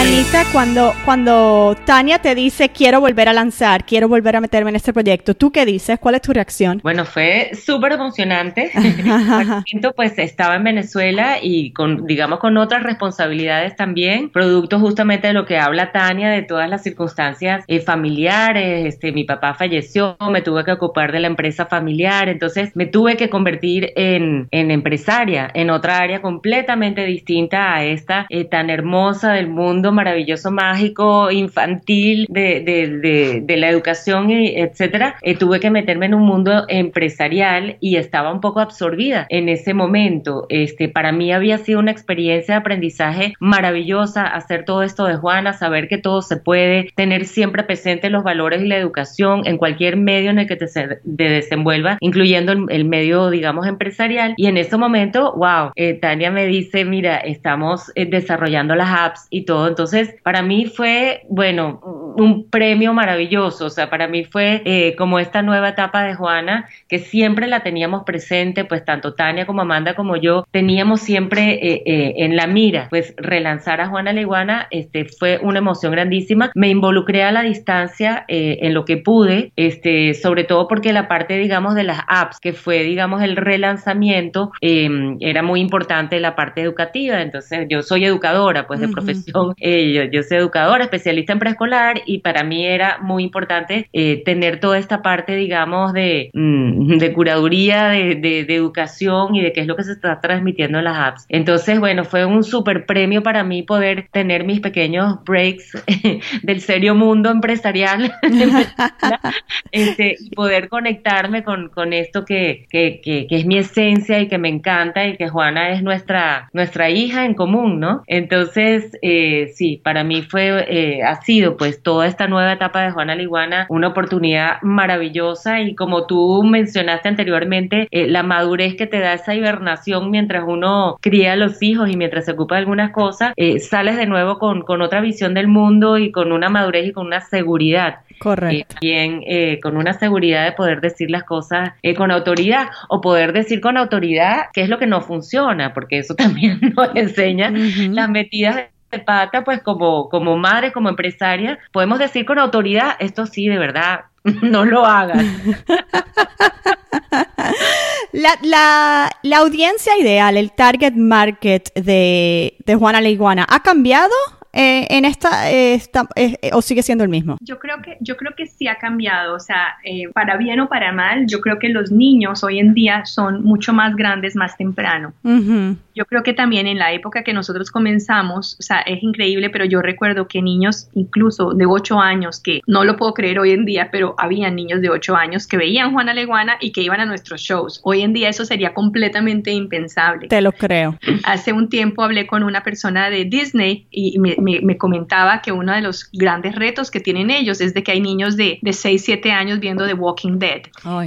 Anita, cuando, cuando Tania te dice quiero volver a lanzar, quiero volver a meterme en este proyecto, ¿tú qué dices? ¿Cuál es tu reacción? Bueno, fue súper emocionante. pues estaba en Venezuela y con, digamos, con otras responsabilidades también, producto justamente de lo que habla Tania, de todas las circunstancias eh, familiares. Este, mi papá falleció, me tuve que ocupar de la empresa familiar, entonces me tuve que convertir en, en empresaria, en otra área completamente distinta a esta eh, tan hermosa del mundo maravilloso, mágico, infantil de, de, de, la educación, etcétera, eh, tuve que meterme en un mundo empresarial y estaba un poco absorbida en ese momento. Este, para mí había sido una experiencia de aprendizaje maravillosa hacer todo esto de Juana, saber que todo se puede, tener siempre presente los valores y la educación en cualquier medio en el que te, te desenvuelva, incluyendo el, el, medio, digamos, empresarial. Y en ese momento, wow, eh, Tania me dice, mira, estamos eh, desarrollando las apps y todo, entonces, para mí fue, bueno, un premio maravilloso. O sea, para mí fue eh, como esta nueva etapa de Juana, que siempre la teníamos presente, pues tanto Tania como Amanda como yo, teníamos siempre eh, eh, en la mira, pues relanzar a Juana la Iguana, este, fue una emoción grandísima. Me involucré a la distancia en lo que pude, este, sobre todo porque la parte, digamos, de las apps, que fue, digamos, el relanzamiento, em, era muy importante la parte educativa. Entonces, yo soy educadora, pues de uh -huh. profesión eh, yo, yo, soy educadora, especialista en preescolar y para mí era muy importante eh, tener toda esta parte, digamos, de, mm, de curaduría, de, de, de, educación y de qué es lo que se está transmitiendo en las apps. Entonces, bueno, fue un súper premio para mí poder tener mis pequeños breaks del serio mundo empresarial este, y poder conectarme con, con esto que, que, que, que, es mi esencia y que me encanta y que Juana es nuestra, nuestra hija en común, ¿no? Entonces, eh, sí, para mí fue, eh, ha sido pues toda esta nueva etapa de Juana Liguana una oportunidad maravillosa y como tú mencionaste anteriormente, eh, la madurez que te da esa hibernación mientras uno cría a los hijos y mientras se ocupa de algunas cosas, eh, sales de nuevo con, con otra visión del mundo y con una madurez y con una seguridad. Correcto. bien, con una seguridad de poder decir las cosas con autoridad o poder decir con autoridad qué es lo que no funciona, porque eso también nos enseña las metidas pata, pues como, como madre, como empresaria, podemos decir con autoridad, esto sí, de verdad, no lo hagan. La, la, la, audiencia ideal, el target market de, de Juana la Iguana, ¿ha cambiado eh, en esta, eh, eh, o sigue siendo el mismo? Yo creo que, yo creo que sí ha cambiado, o sea, para bien o para mal, yo creo que los niños hoy en día son mucho más grandes más temprano. Yo creo que también en la época que nosotros comenzamos, o sea, es increíble, pero yo recuerdo que niños incluso de 8 años, que no lo puedo creer hoy en día, pero había niños de 8 años que veían Juana Leguana y que iban a nuestros shows. Hoy en día eso sería completamente impensable. Te lo creo. Hace un tiempo hablé con una persona de Disney y me, me, comentaba que uno de los grandes retos que tienen ellos es de que hay niños de, de 6, 7 años viendo The Walking Dead.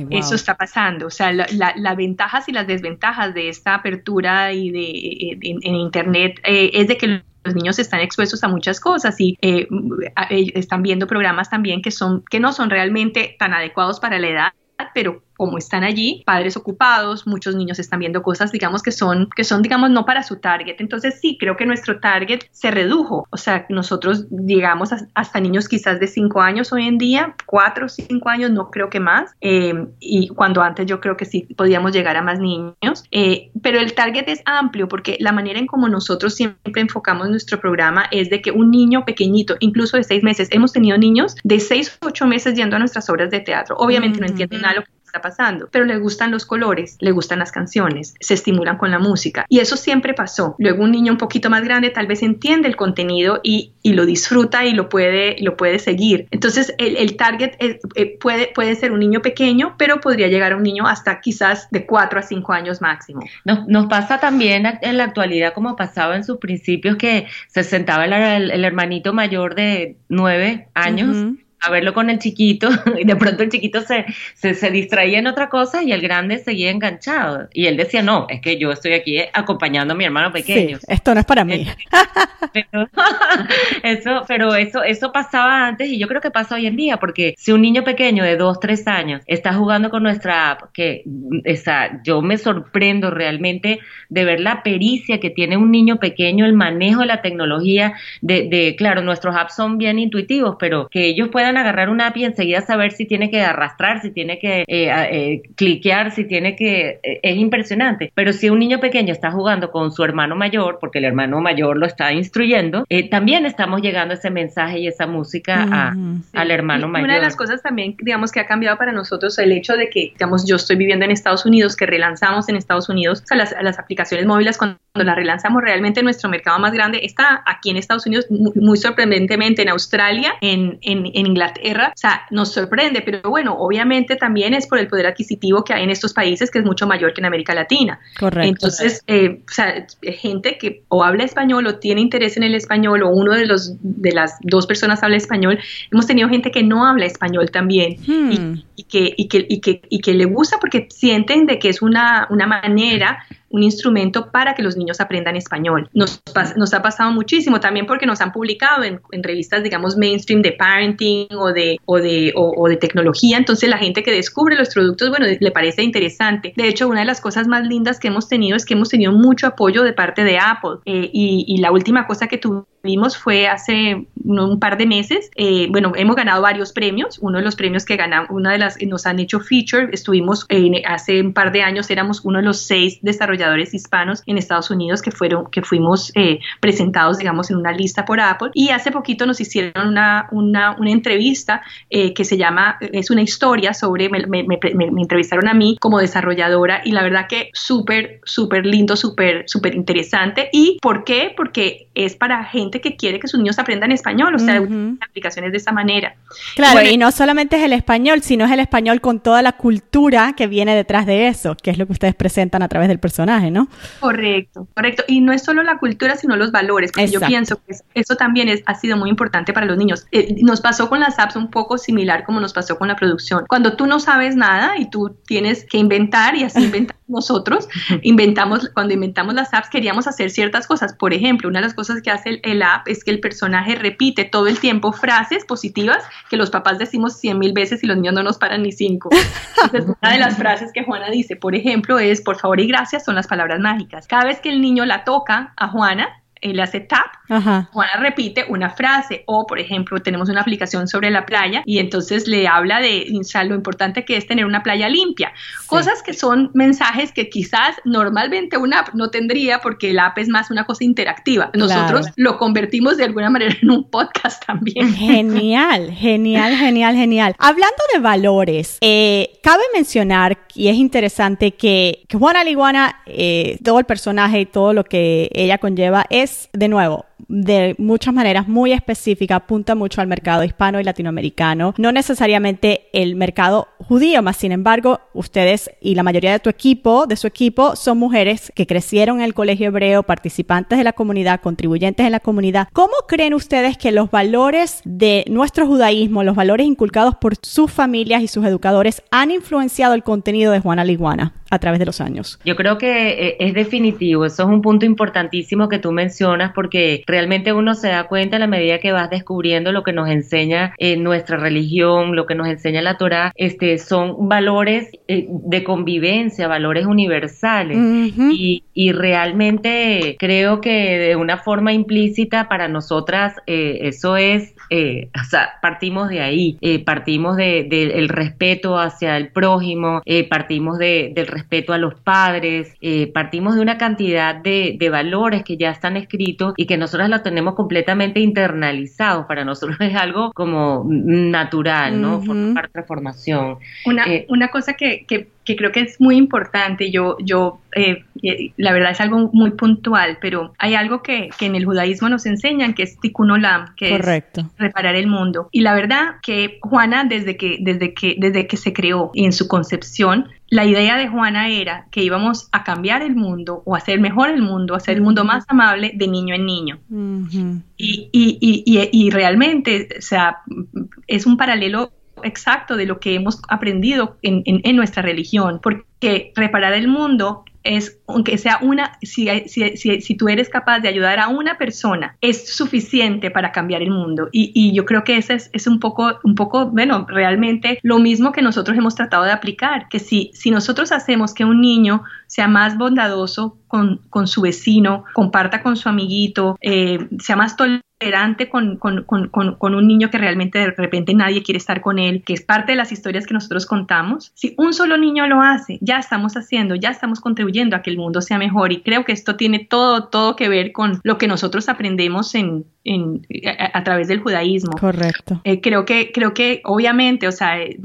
Eso está pasando. O sea, las ventajas y las desventajas de esta apertura y de, en, Internet eh, es de que los niños están expuestos a muchas cosas y eh, están viendo programas también que son que no son realmente tan adecuados para la edad pero como están allí, padres ocupados, muchos niños están viendo cosas, digamos, que son, que son, digamos, no para su target. Entonces sí, creo que nuestro target se redujo. O sea, nosotros llegamos hasta niños quizás de 5 años hoy en día, 4 o 5 años, no creo que más. Eh, y cuando antes yo creo que sí podíamos llegar a más niños. Eh, pero el target es amplio porque la manera en como nosotros siempre enfocamos nuestro programa es de que un niño pequeñito, incluso de 6 meses, hemos tenido niños de 6 o 8 meses yendo a nuestras obras de teatro. Obviamente no entienden nada lo que pasando, pero le gustan los colores, le gustan las canciones, se estimulan con la música y eso siempre pasó. Luego un niño un poquito más grande tal vez entiende el contenido y, y lo disfruta y lo puede, lo puede seguir. Entonces el, el target eh, puede, puede ser un niño pequeño, pero podría llegar a un niño hasta quizás de 4 a 5 años máximo. Nos, nos pasa también en la actualidad como pasaba en sus principios que se sentaba el, el, hermanito mayor de 9 años a verlo con el chiquito y de pronto el chiquito se, se, distraía en otra cosa y el grande seguía enganchado. Y él decía, no, es que yo estoy aquí acompañando a mi hermano pequeño. esto no es para mí. Pero, eso, pero eso, eso pasaba antes y yo creo que pasa hoy en día, porque si un niño pequeño de 2, 3 años está jugando con nuestra app, que esa, yo me sorprendo realmente de ver la pericia que tiene un niño pequeño, el manejo de la tecnología, de, de claro, nuestros apps son bien intuitivos, pero que ellos puedan agarrar una app y enseguida saber si tiene que arrastrar, si tiene que eh, eh, cliquear, si tiene que... Eh, es impresionante. Pero si un niño pequeño está jugando con su hermano mayor, porque el hermano mayor lo está instruyendo, también estamos llegando ese mensaje y esa música a, al hermano mayor. Una de las cosas también, digamos, que ha cambiado para nosotros el hecho de que, digamos, yo estoy viviendo en Estados Unidos, que relanzamos en Estados Unidos, o sea, las, las aplicaciones móviles cuando las relanzamos realmente nuestro mercado más grande está aquí en Estados Unidos, muy, sorprendentemente en Australia, en, en, en Inglaterra Inglaterra, o sea, nos sorprende, pero bueno, obviamente también es por el poder adquisitivo que hay en estos países que es mucho mayor que en América Latina. Correcto. Entonces, eh, o sea, gente que o habla español o tiene interés en el español o uno de los de las dos personas habla español, hemos tenido gente que no habla español también y, hmm. que, y, que, y, que, y que le gusta porque sienten de que es una, una manera un instrumento para que los niños aprendan español. Nos, nos ha pasado muchísimo también porque nos han publicado en, revistas, digamos, mainstream de parenting o de, o de, o, de tecnología. Entonces la gente que descubre los productos, bueno, le parece interesante. De hecho, una de las cosas más lindas que hemos tenido es que hemos tenido mucho apoyo de parte de Apple. Eh, y, y la última cosa que tuvimos vimos fue hace un par de meses. Eh, bueno, hemos ganado varios premios. Uno de los premios que ganamos, una de las nos han hecho feature, estuvimos hace un par de años, éramos uno de los seis desarrolladores hispanos en Estados Unidos que fueron, que fuimos eh, presentados, digamos, en una lista por Apple. Y hace poquito nos hicieron una, una, una entrevista eh, que se llama, es una historia sobre, me, me, me, me, entrevistaron a mí como desarrolladora y la verdad que súper, súper lindo, súper, súper interesante. ¿Y por qué? Porque es para gente que quiere que sus niños aprendan español, o sea, aplicaciones de esa manera. Claro, y, no solamente es el español, sino es el español con toda la cultura que viene detrás de eso, que es lo que ustedes presentan a través del personaje. Personaje, ¿no? Correcto, correcto. Y no es solo la cultura, sino los valores, porque yo pienso que eso también es, ha sido muy importante para los niños. Eh, nos pasó con las apps un poco similar como nos pasó con la producción. Cuando tú no sabes nada y tú tienes que inventar y así inventamos nosotros, inventamos, cuando inventamos las apps queríamos hacer ciertas cosas. Por ejemplo, una de las cosas que hace el, el app es que el personaje repite todo el tiempo frases positivas que los papás decimos cien mil veces y los niños no nos paran ni cinco. Entonces, una de las frases que Juana dice, por ejemplo, es por favor y gracias son las palabras mágicas. Cada vez que el niño la toca a Juana, él hace tap, Juana repite una frase o, por ejemplo, tenemos una aplicación sobre la playa y entonces le habla de lo importante que es tener una playa limpia. Cosas que son mensajes que quizás normalmente una app no tendría porque el app es más una cosa interactiva. Nosotros lo convertimos de alguna manera en un podcast también. Genial, genial, genial, genial. Hablando de valores, eh, cabe mencionar, y es interesante, que, que Juana Liguana, eh, todo el personaje y todo lo que ella conlleva es de nuevo, de muchas maneras muy específica, apunta mucho al mercado hispano y latinoamericano, no necesariamente el mercado judío, más sin embargo, ustedes y la mayoría de tu equipo, de su equipo, son mujeres que crecieron en el colegio hebreo, participantes de la comunidad, contribuyentes en la comunidad. ¿Cómo creen ustedes que los valores de nuestro judaísmo, los valores inculcados por sus familias y sus educadores, han influenciado el contenido de Juana Liguana? a través de los años. Yo creo que eh, es definitivo, eso es un punto importantísimo que tú mencionas porque realmente uno se da cuenta a la medida que vas descubriendo lo que nos enseña eh, nuestra religión, lo que nos enseña la Torah, este, son valores eh, de convivencia, valores universales. Y, y, realmente creo que de una forma implícita para nosotras eso es, o sea, partimos de ahí, partimos del de, respeto hacia el prójimo, partimos de, del respeto a los padres, eh, partimos de una cantidad de, valores que ya están escritos y que nosotros los tenemos completamente internalizados. Para nosotros es algo como natural, ¿no? parte de formación. Una, eh, una cosa que, que, creo que es muy importante, yo, yo eh, la verdad es algo muy puntual, pero hay algo que, que en el judaísmo nos enseñan, que es tikkun olam, que es reparar el mundo. Y la verdad que Juana, desde que, desde que, desde que se creó y en su concepción, la idea de Juana era que íbamos a cambiar el mundo o hacer mejor el mundo, hacer el mundo más amable de niño en niño. y, y, y, y, realmente, o sea, es un paralelo exacto de lo que hemos aprendido en, en, en nuestra religión, porque reparar el mundo es, aunque sea una, si, si, si, tú eres capaz de ayudar a una persona, es suficiente para cambiar el mundo. Y, y yo creo que ese es, es, un, poco, un poco, bueno, realmente lo mismo que nosotros hemos tratado de aplicar, que si, si nosotros hacemos que un niño sea más bondadoso con, con su vecino, comparta con su amiguito, eh, sea más tolerante, con, con, con, con, un niño que realmente de repente nadie quiere estar con él, que es parte de las historias que nosotros contamos. Si un solo niño lo hace, ya estamos haciendo, ya estamos contribuyendo a que el mundo sea mejor y creo que esto tiene todo, todo que ver con lo que nosotros aprendemos en, en, a, través del judaísmo. Correcto. Eh, creo, que, creo que obviamente, o sea, eh,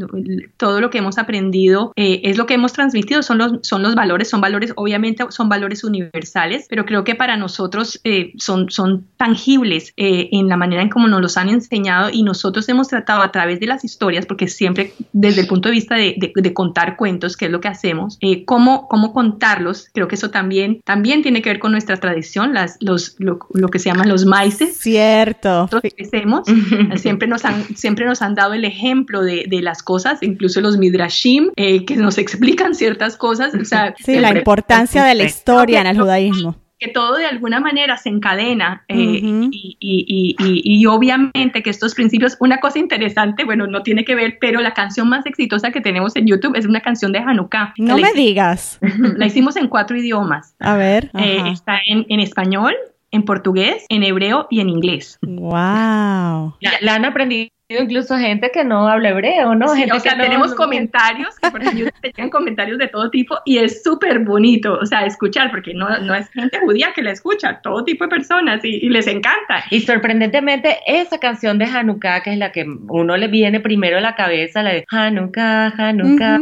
todo lo que hemos aprendido eh, es lo que hemos transmitido, son los, son los valores, son valores, obviamente son valores universales, pero creo que para nosotros son, son tangibles en la manera en cómo nos los han enseñado y nosotros hemos tratado a través de las historias, porque siempre desde el punto de vista de, de, contar cuentos, que es lo que hacemos, cómo, cómo contarlos, creo que eso también, también tiene que ver con nuestra tradición, las, los, lo, lo que se llaman los maices Cierto. siempre nos han, siempre nos han dado el ejemplo de, de las cosas, incluso los midrashim, eh, que nos explican ciertas cosas. O sea, sí, la importancia de la historia en el judaísmo que todo de alguna manera se encadena eh, y, y, y, y, obviamente que estos principios, una cosa interesante, bueno, no tiene que ver, pero la canción más exitosa que tenemos en YouTube es una canción de Hanukkah. No me digas. La hicimos en cuatro idiomas. A ver. Eh, está en, en español, en portugués, en hebreo y en inglés. ¡Wow! La, han aprendido incluso gente que no habla hebreo, ¿no? gente o sea, tenemos comentarios, que por ejemplo te comentarios de todo tipo y es súper bonito, o sea, escuchar, porque no, no es gente judía que la escucha, todo tipo de personas y, les encanta. Y sorprendentemente, esa canción de Hanukkah, que es la que uno le viene primero a la cabeza, la de Hanukkah, Hanukkah,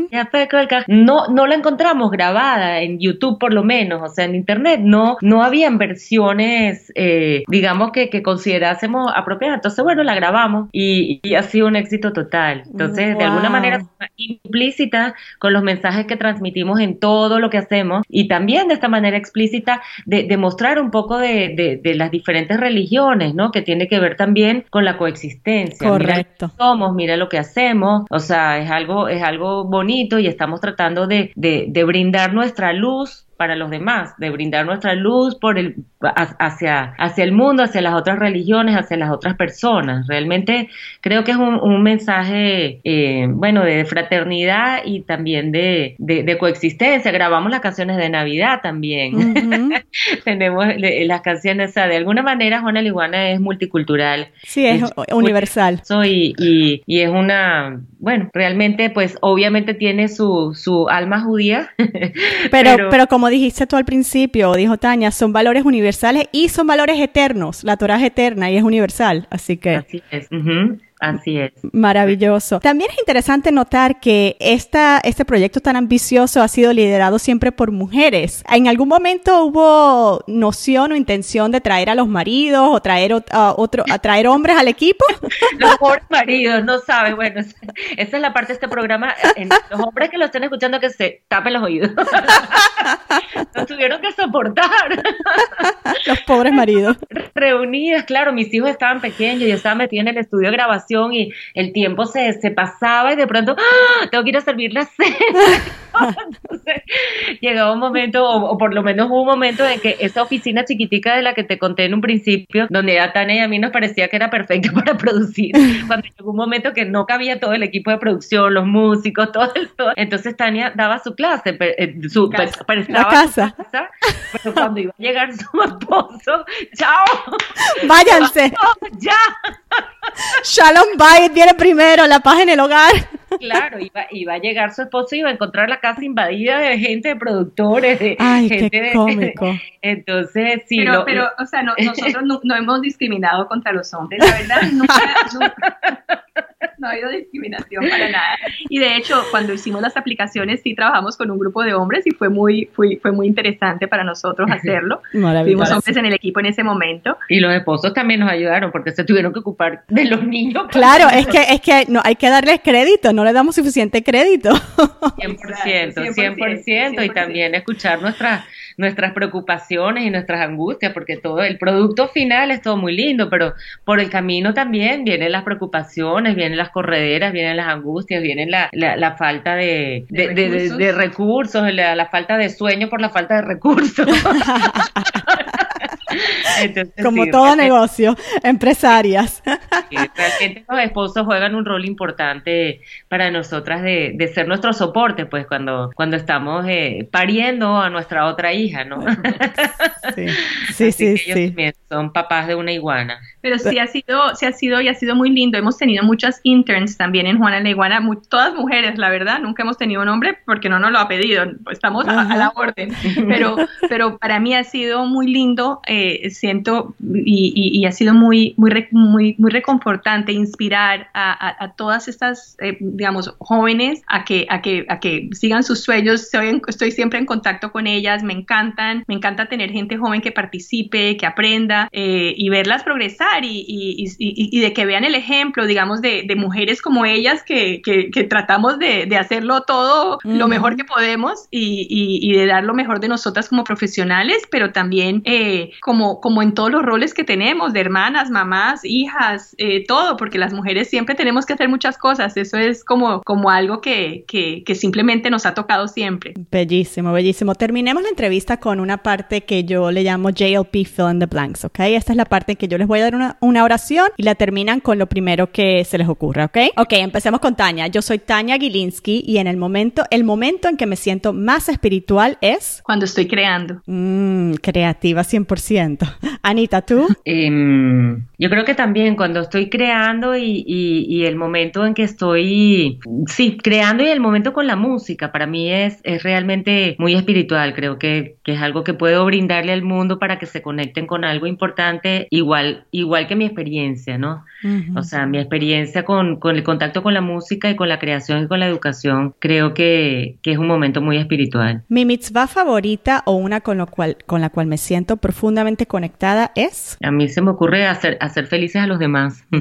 no, no la encontramos grabada en YouTube por lo menos, o sea, en Internet, no, no habían versiones, eh, digamos, que, que considerásemos apropiadas. Entonces, bueno, la grabamos y y, ha sido un éxito total. Entonces, de alguna manera implícita con los mensajes que transmitimos en todo lo que hacemos y también de esta manera explícita de, de mostrar un poco de, de, las diferentes religiones, ¿no? Que tiene que ver también con la coexistencia. Correcto. Mira somos, mira lo que hacemos, o sea, es algo, es algo bonito y estamos tratando de, de brindar nuestra luz para los demás, de brindar nuestra luz por el, hacia, hacia el mundo, hacia las otras religiones, hacia las otras personas. Realmente creo que es un, un mensaje, eh, bueno, de fraternidad y también de, de, coexistencia. Grabamos las canciones de Navidad también. Tenemos las canciones, o sea, de alguna manera Juana Liguana es multicultural. Sí, es, universal. Y, y, y es una, bueno, realmente pues obviamente tiene su, su alma judía. pero, pero como dijiste tú al principio, dijo Tania, son valores universales y son valores eternos. La Torah es eterna y es universal, así que... Así es. Así es. Maravilloso. También es interesante notar que esta, este proyecto tan ambicioso ha sido liderado siempre por mujeres. ¿En algún momento hubo noción o intención de traer a los maridos o traer otro, a traer hombres al equipo? los pobres maridos, no sabes. Bueno, esa es la parte de este programa. los hombres que lo estén escuchando que se tapen los oídos. Nos tuvieron que soportar. los pobres maridos. Reunidas, claro, mis hijos estaban pequeños, yo estaba metida en el estudio de grabación y el tiempo se, se pasaba y de pronto, ¡ah! tengo que ir a servir la cena. Entonces, llegaba un momento, o, por lo menos hubo un momento en que esa oficina chiquitica de la que te conté en un principio, donde a Tania y a mí nos parecía que era perfecto para producir, cuando llegó un momento que no cabía todo el equipo de producción, los músicos, todo eso. Entonces Tania daba su clase, eh, su, casa. la casa. pero cuando iba a llegar su esposo, ¡chao! ¡Váyanse! ¡Ya! Shalom Bayit viene primero, la paz en el hogar. Claro, iba, iba a llegar su esposo y iba a encontrar la casa invadida de gente, de productores, de Ay, gente qué cómico. Entonces, sí. Pero, pero o sea, nosotros no, hemos discriminado contra los hombres, la verdad, nunca, no ha habido discriminación para nada. Y de hecho, cuando hicimos las aplicaciones, sí trabajamos con un grupo de hombres y fue muy, fue, fue muy interesante para nosotros hacerlo. Tuvimos hombres en el equipo en ese momento. Y los esposos también nos ayudaron porque se tuvieron que ocupar de los niños. Claro, es que, es que no, hay que darles crédito, no le damos suficiente crédito. 100%, 100%, 100%, y también escuchar nuestras nuestras preocupaciones y nuestras angustias, porque todo el producto final es todo muy lindo, pero por el camino también vienen las preocupaciones, vienen las correderas, vienen las angustias, vienen la, la, falta de, de, recursos, la, falta de sueño por la falta de recursos. Como todo negocio, empresarias. realmente los esposos juegan un rol importante para nosotras de, ser nuestro soporte, pues cuando, cuando estamos eh, pariendo a nuestra otra hija, ¿no? Sí, sí, sí. son papás de una iguana. Pero sí ha sido, sí ha sido y ha sido muy lindo. Hemos tenido muchas interns también en Juana la Iguana, todas mujeres, la verdad. Nunca hemos tenido un hombre porque no nos lo ha pedido. Estamos a, la orden. Pero, pero para mí ha sido muy lindo. Eh, siento y, ha sido muy, muy, muy, muy reconfortante inspirar a, todas estas, eh, digamos, jóvenes a que, a que, a que sigan sus sueños. estoy siempre en contacto con ellas, me encantan, me encanta tener gente joven que participe, que aprenda eh, y verlas progresar y, de que vean el ejemplo, digamos, de, mujeres como ellas que, tratamos de, hacerlo todo lo mejor que podemos y, de dar lo mejor de nosotras como profesionales, pero también eh, como, como en todos los roles que tenemos, de hermanas, mamás, hijas, eh, todo, porque las mujeres siempre tenemos que hacer muchas cosas, eso es como, como algo que, que, simplemente nos ha tocado siempre. Bellísimo, bellísimo. Terminemos la entrevista con una parte que yo le llamo JLP Fill in the Blanks, ¿ok? Esta es la parte en que yo les voy a dar una, una oración y la terminan con lo primero que se les ocurra, ¿ok? Ok, empecemos con Tania. Yo soy Tania Gilinski y en el momento, el momento en que me siento más espiritual es... Cuando estoy creando. Mmm, creativa 100%. Anita, ¿tú? Em, yo creo que también cuando estoy creando y, y, el momento en que estoy, sí, creando y el momento con la música, para mí es, es realmente muy espiritual. Creo que, que es algo que puedo brindarle al mundo para que se conecten con algo importante, igual, igual que mi experiencia, ¿no? O sea, mi experiencia con, con, el contacto con la música y con la creación y con la educación, creo que, que es un momento muy espiritual. Mi mitzvah favorita o una con, lo cual, con la cual me siento profundamente conectada es? A mí se me ocurre hacer, hacer felices a los demás.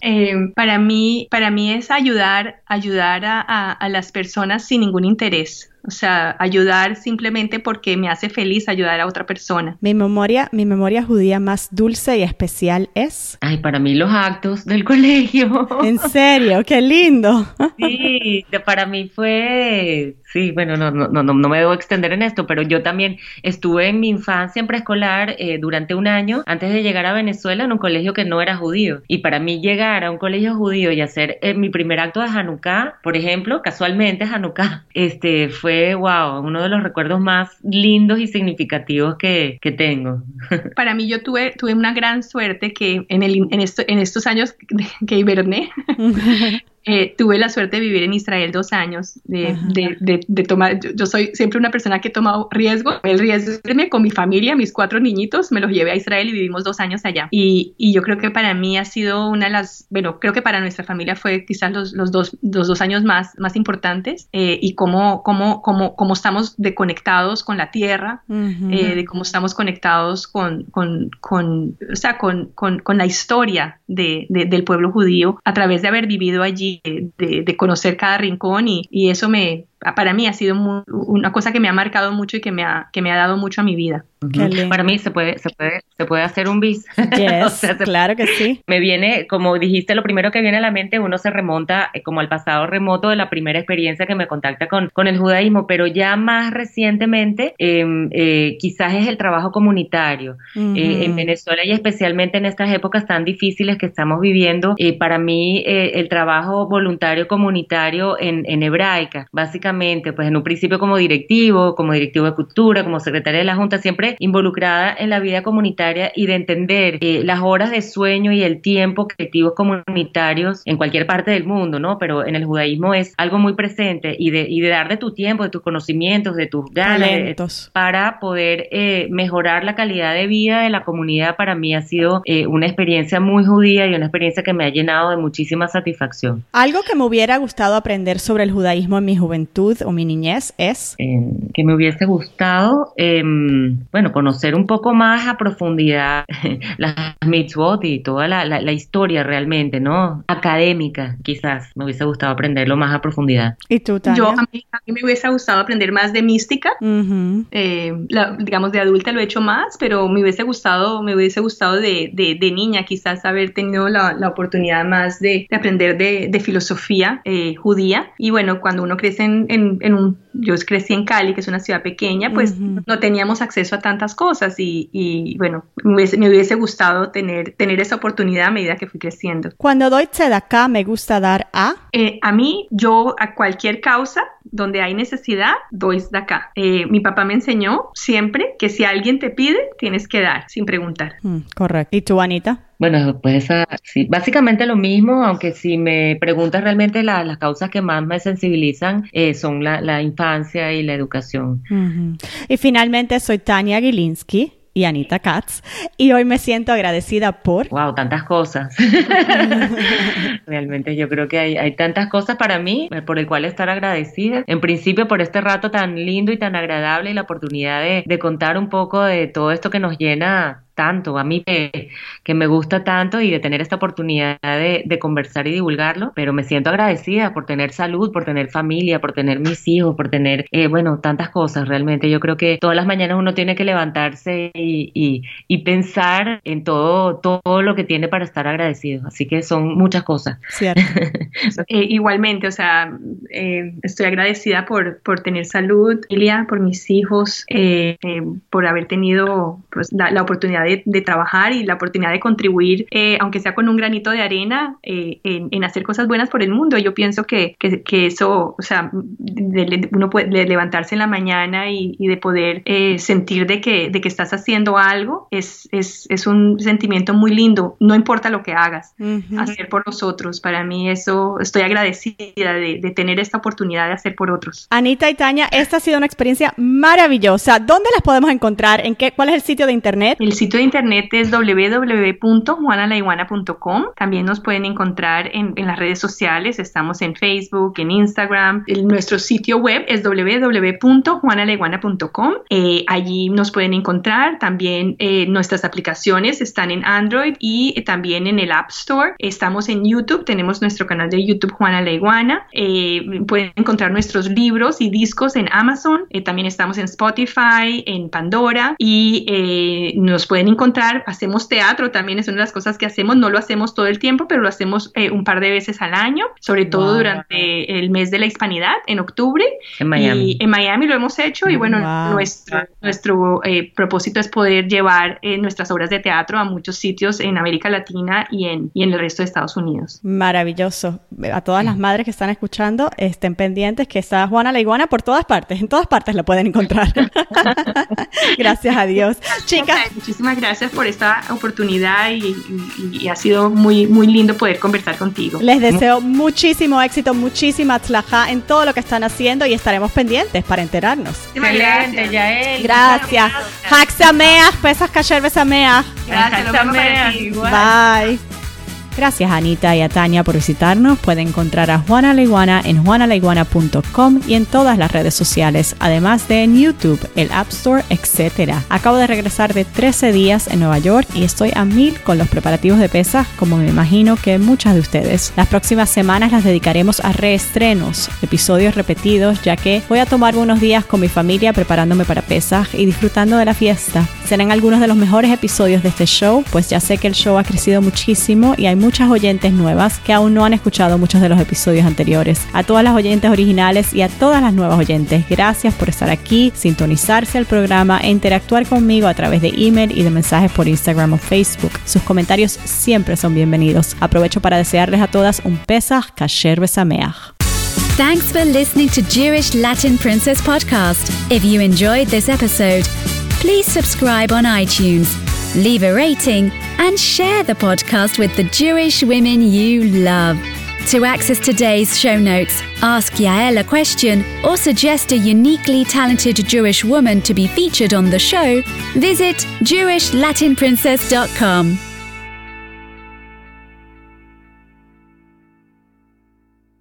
Eh, para mí, para mí es ayudar, ayudar a las personas sin ningún interés. O sea, ayudar simplemente porque me hace feliz ayudar a otra persona. Mi memoria, mi memoria judía más dulce y especial es. Ay, para mí los actos del colegio. En serio, qué lindo. Sí, para mí fue Sí, bueno, no, no, no, no me debo extender en esto, pero yo también estuve en mi infancia en preescolar eh, durante un año antes de llegar a Venezuela en un colegio que no era judío. Y para mí llegar a un colegio judío y hacer eh, mi primer acto de Hanukkah, por ejemplo, casualmente Hanukkah, este, fue, wow, uno de los recuerdos más lindos y significativos que, que tengo. Para mí yo tuve, tuve una gran suerte que en, el, en, esto, en estos años que hiberné, Eh, tuve la suerte de vivir en Israel dos años, de, de, de, tomar, yo, soy siempre una persona que he tomado riesgo, el riesgo de con mi familia, mis cuatro niñitos, me los llevé a Israel y vivimos dos años allá. Y, y, yo creo que para mí ha sido una de las, bueno, creo que para nuestra familia fue quizás los, los, dos, los dos años más, más importantes eh, y cómo, cómo, cómo, cómo estamos conectados con la tierra, eh, de cómo estamos conectados con, con, con o sea, con, con, con la historia de, del pueblo judío a través de haber vivido allí de, conocer cada rincón y, y, eso me, para mí ha sido una cosa que me ha marcado mucho y que me ha, que me ha dado mucho a mi vida. Para mí se puede, se puede, se puede hacer un bis. claro que sí. Me viene, como dijiste, lo primero que viene a la mente, uno se remonta eh, como al pasado remoto de la primera experiencia que me contacta con, con el judaísmo, pero ya más recientemente em, eh, quizás es el trabajo comunitario. Eh, en Venezuela y especialmente en estas épocas tan difíciles que estamos viviendo, para mí el trabajo voluntario comunitario en, en hebraica, básicamente, pues en un principio como directivo, como directivo de cultura, como secretaria de la Junta, siempre involucrada en la vida comunitaria y de entender eh, las horas de sueño y el tiempo colectivos comunitarios en cualquier parte del mundo, ¿no? Pero en el judaísmo es algo muy presente y de, y de dar de tu tiempo, de tus conocimientos, de tus ganas para poder eh, mejorar la calidad de vida de la comunidad para mí ha sido eh, una experiencia muy judía y una experiencia que me ha llenado de muchísima satisfacción. Algo que me hubiera gustado aprender sobre el judaísmo en mi juventud o mi niñez es... que me hubiese gustado, em, bueno, conocer un poco más a profundidad las mitzvot y toda la, la, historia realmente, ¿no? Académica, quizás. Me hubiese gustado aprenderlo más a profundidad. ¿Y tú, Yo, a mí, me hubiese gustado aprender más de mística. Eh, digamos, de adulta lo he hecho más, pero me hubiese gustado, me hubiese gustado de, de, niña quizás haber tenido la, la oportunidad más de, de aprender de, de filosofía eh, judía. Y bueno, cuando uno crece en, en, un... Yo crecí en Cali, que es una ciudad pequeña, pues no teníamos acceso a tantas cosas y, y bueno, me hubiese, me hubiese, gustado tener, tener esa oportunidad a medida que fui creciendo. Cuando doy acá me gusta dar a... Eh, a mí, yo a cualquier causa donde hay necesidad, doy de acá. Eh, mi papá me enseñó siempre que si alguien te pide, tienes que dar sin preguntar. Mm, correcto. ¿Y tú, Anita? Bueno, pues sí, básicamente lo mismo, aunque si me preguntas realmente las causas que más me sensibilizan eh, son la, infancia y la educación. Y finalmente soy Tania Gilinski y Anita Katz. Y hoy me siento agradecida por... ¡Wow! Tantas cosas. Realmente yo creo que hay, hay, tantas cosas para mí eh, por el cual estar agradecida. En principio por este rato tan lindo y tan agradable y la oportunidad de, de contar un poco de todo esto que nos llena tanto, a mí que, que, me gusta tanto y de tener esta oportunidad de, de, conversar y divulgarlo, pero me siento agradecida por tener salud, por tener familia, por tener mis hijos, por tener, eh, bueno, tantas cosas realmente. Yo creo que todas las mañanas uno tiene que levantarse y, y, y pensar en todo, todo lo que tiene para estar agradecido. Así que son muchas cosas. Cierto. eh, igualmente, o sea, eh, estoy agradecida por, por tener salud, familia, por mis hijos, eh, eh, por haber tenido pues, la, la oportunidad de, trabajar y la oportunidad de contribuir, eh, aunque sea con un granito de arena, eh, en, hacer cosas buenas por el mundo. Yo pienso que, que, eso, o sea, uno puede levantarse en la mañana y, de poder eh, sentir de que, de que estás haciendo algo es, es, es, un sentimiento muy lindo, no importa lo que hagas, hacer por los otros. Para mí eso, estoy agradecida de, de tener esta oportunidad de hacer por otros. Anita y Tania, esta ha sido una experiencia maravillosa. ¿Dónde las podemos encontrar? ¿En qué, ¿Cuál es el sitio de internet? El sitio sitio de internet es www.juanalaiguana.com. También nos pueden encontrar en, las redes sociales. Estamos en Facebook, en Instagram. nuestro sitio web es www.juanalaiguana.com. Eh, allí nos pueden encontrar. También eh, nuestras aplicaciones están en Android y también en el App Store. Estamos en YouTube. Tenemos nuestro canal de YouTube Juana la Iguana. Eh, pueden encontrar nuestros libros y discos en Amazon. también estamos en Spotify, en Pandora y nos pueden encontrar. Hacemos teatro también, es una de las cosas que hacemos. No lo hacemos todo el tiempo, pero lo hacemos un par de veces al año, sobre todo durante el mes de la hispanidad en octubre. En Miami. Y en Miami lo hemos hecho y bueno, nuestro, nuestro eh, propósito es poder llevar eh, nuestras obras de teatro a muchos sitios en América Latina y en, y en el resto de Estados Unidos. Maravilloso. A todas las madres que están escuchando, estén pendientes que está Juana la Iguana por todas partes, en todas partes la pueden encontrar. gracias a Dios. Chicas. Muchísimas gracias por esta oportunidad y, y, ha sido muy, muy lindo poder conversar contigo. Les deseo muchísimo éxito, muchísima tzlaja en todo lo que están haciendo y estaremos pendientes para enterarnos. Excelente, Yael. Gracias. Haxameas, pesas kasher besameas. Gracias, Bye. Gracias a Anita y a Tania por visitarnos. Pueden encontrar a Juana la en juanalaiguana.com y en todas las redes sociales, además de en YouTube, el App Store, etc. Acabo de regresar de 13 días en Nueva York y estoy a mil con los preparativos de pesas, como me imagino que muchas de ustedes. Las próximas semanas las dedicaremos a reestrenos, episodios repetidos, ya que voy a tomar unos días con mi familia preparándome para pesas y disfrutando de la fiesta. Serán algunos de los mejores episodios de este show, pues ya sé que el show ha crecido muchísimo y hay muchas oyentes nuevas que aún no han escuchado muchos de los episodios anteriores. A todas las oyentes originales y a todas las nuevas oyentes, gracias por estar aquí, sintonizarse al programa e interactuar conmigo a través de email y de mensajes por Instagram o Facebook. Sus comentarios siempre son bienvenidos. Aprovecho para desearles a todas un Pesach Kasher Besameach. Thanks for listening to Jewish Latin Princess Podcast. If you enjoyed this episode, please subscribe on iTunes, leave a rating, and share the podcast with the Jewish women you love. To access today's show notes, ask Yael a question, or suggest a uniquely talented Jewish woman to be featured on the show, visit JewishLatinPrincess.com.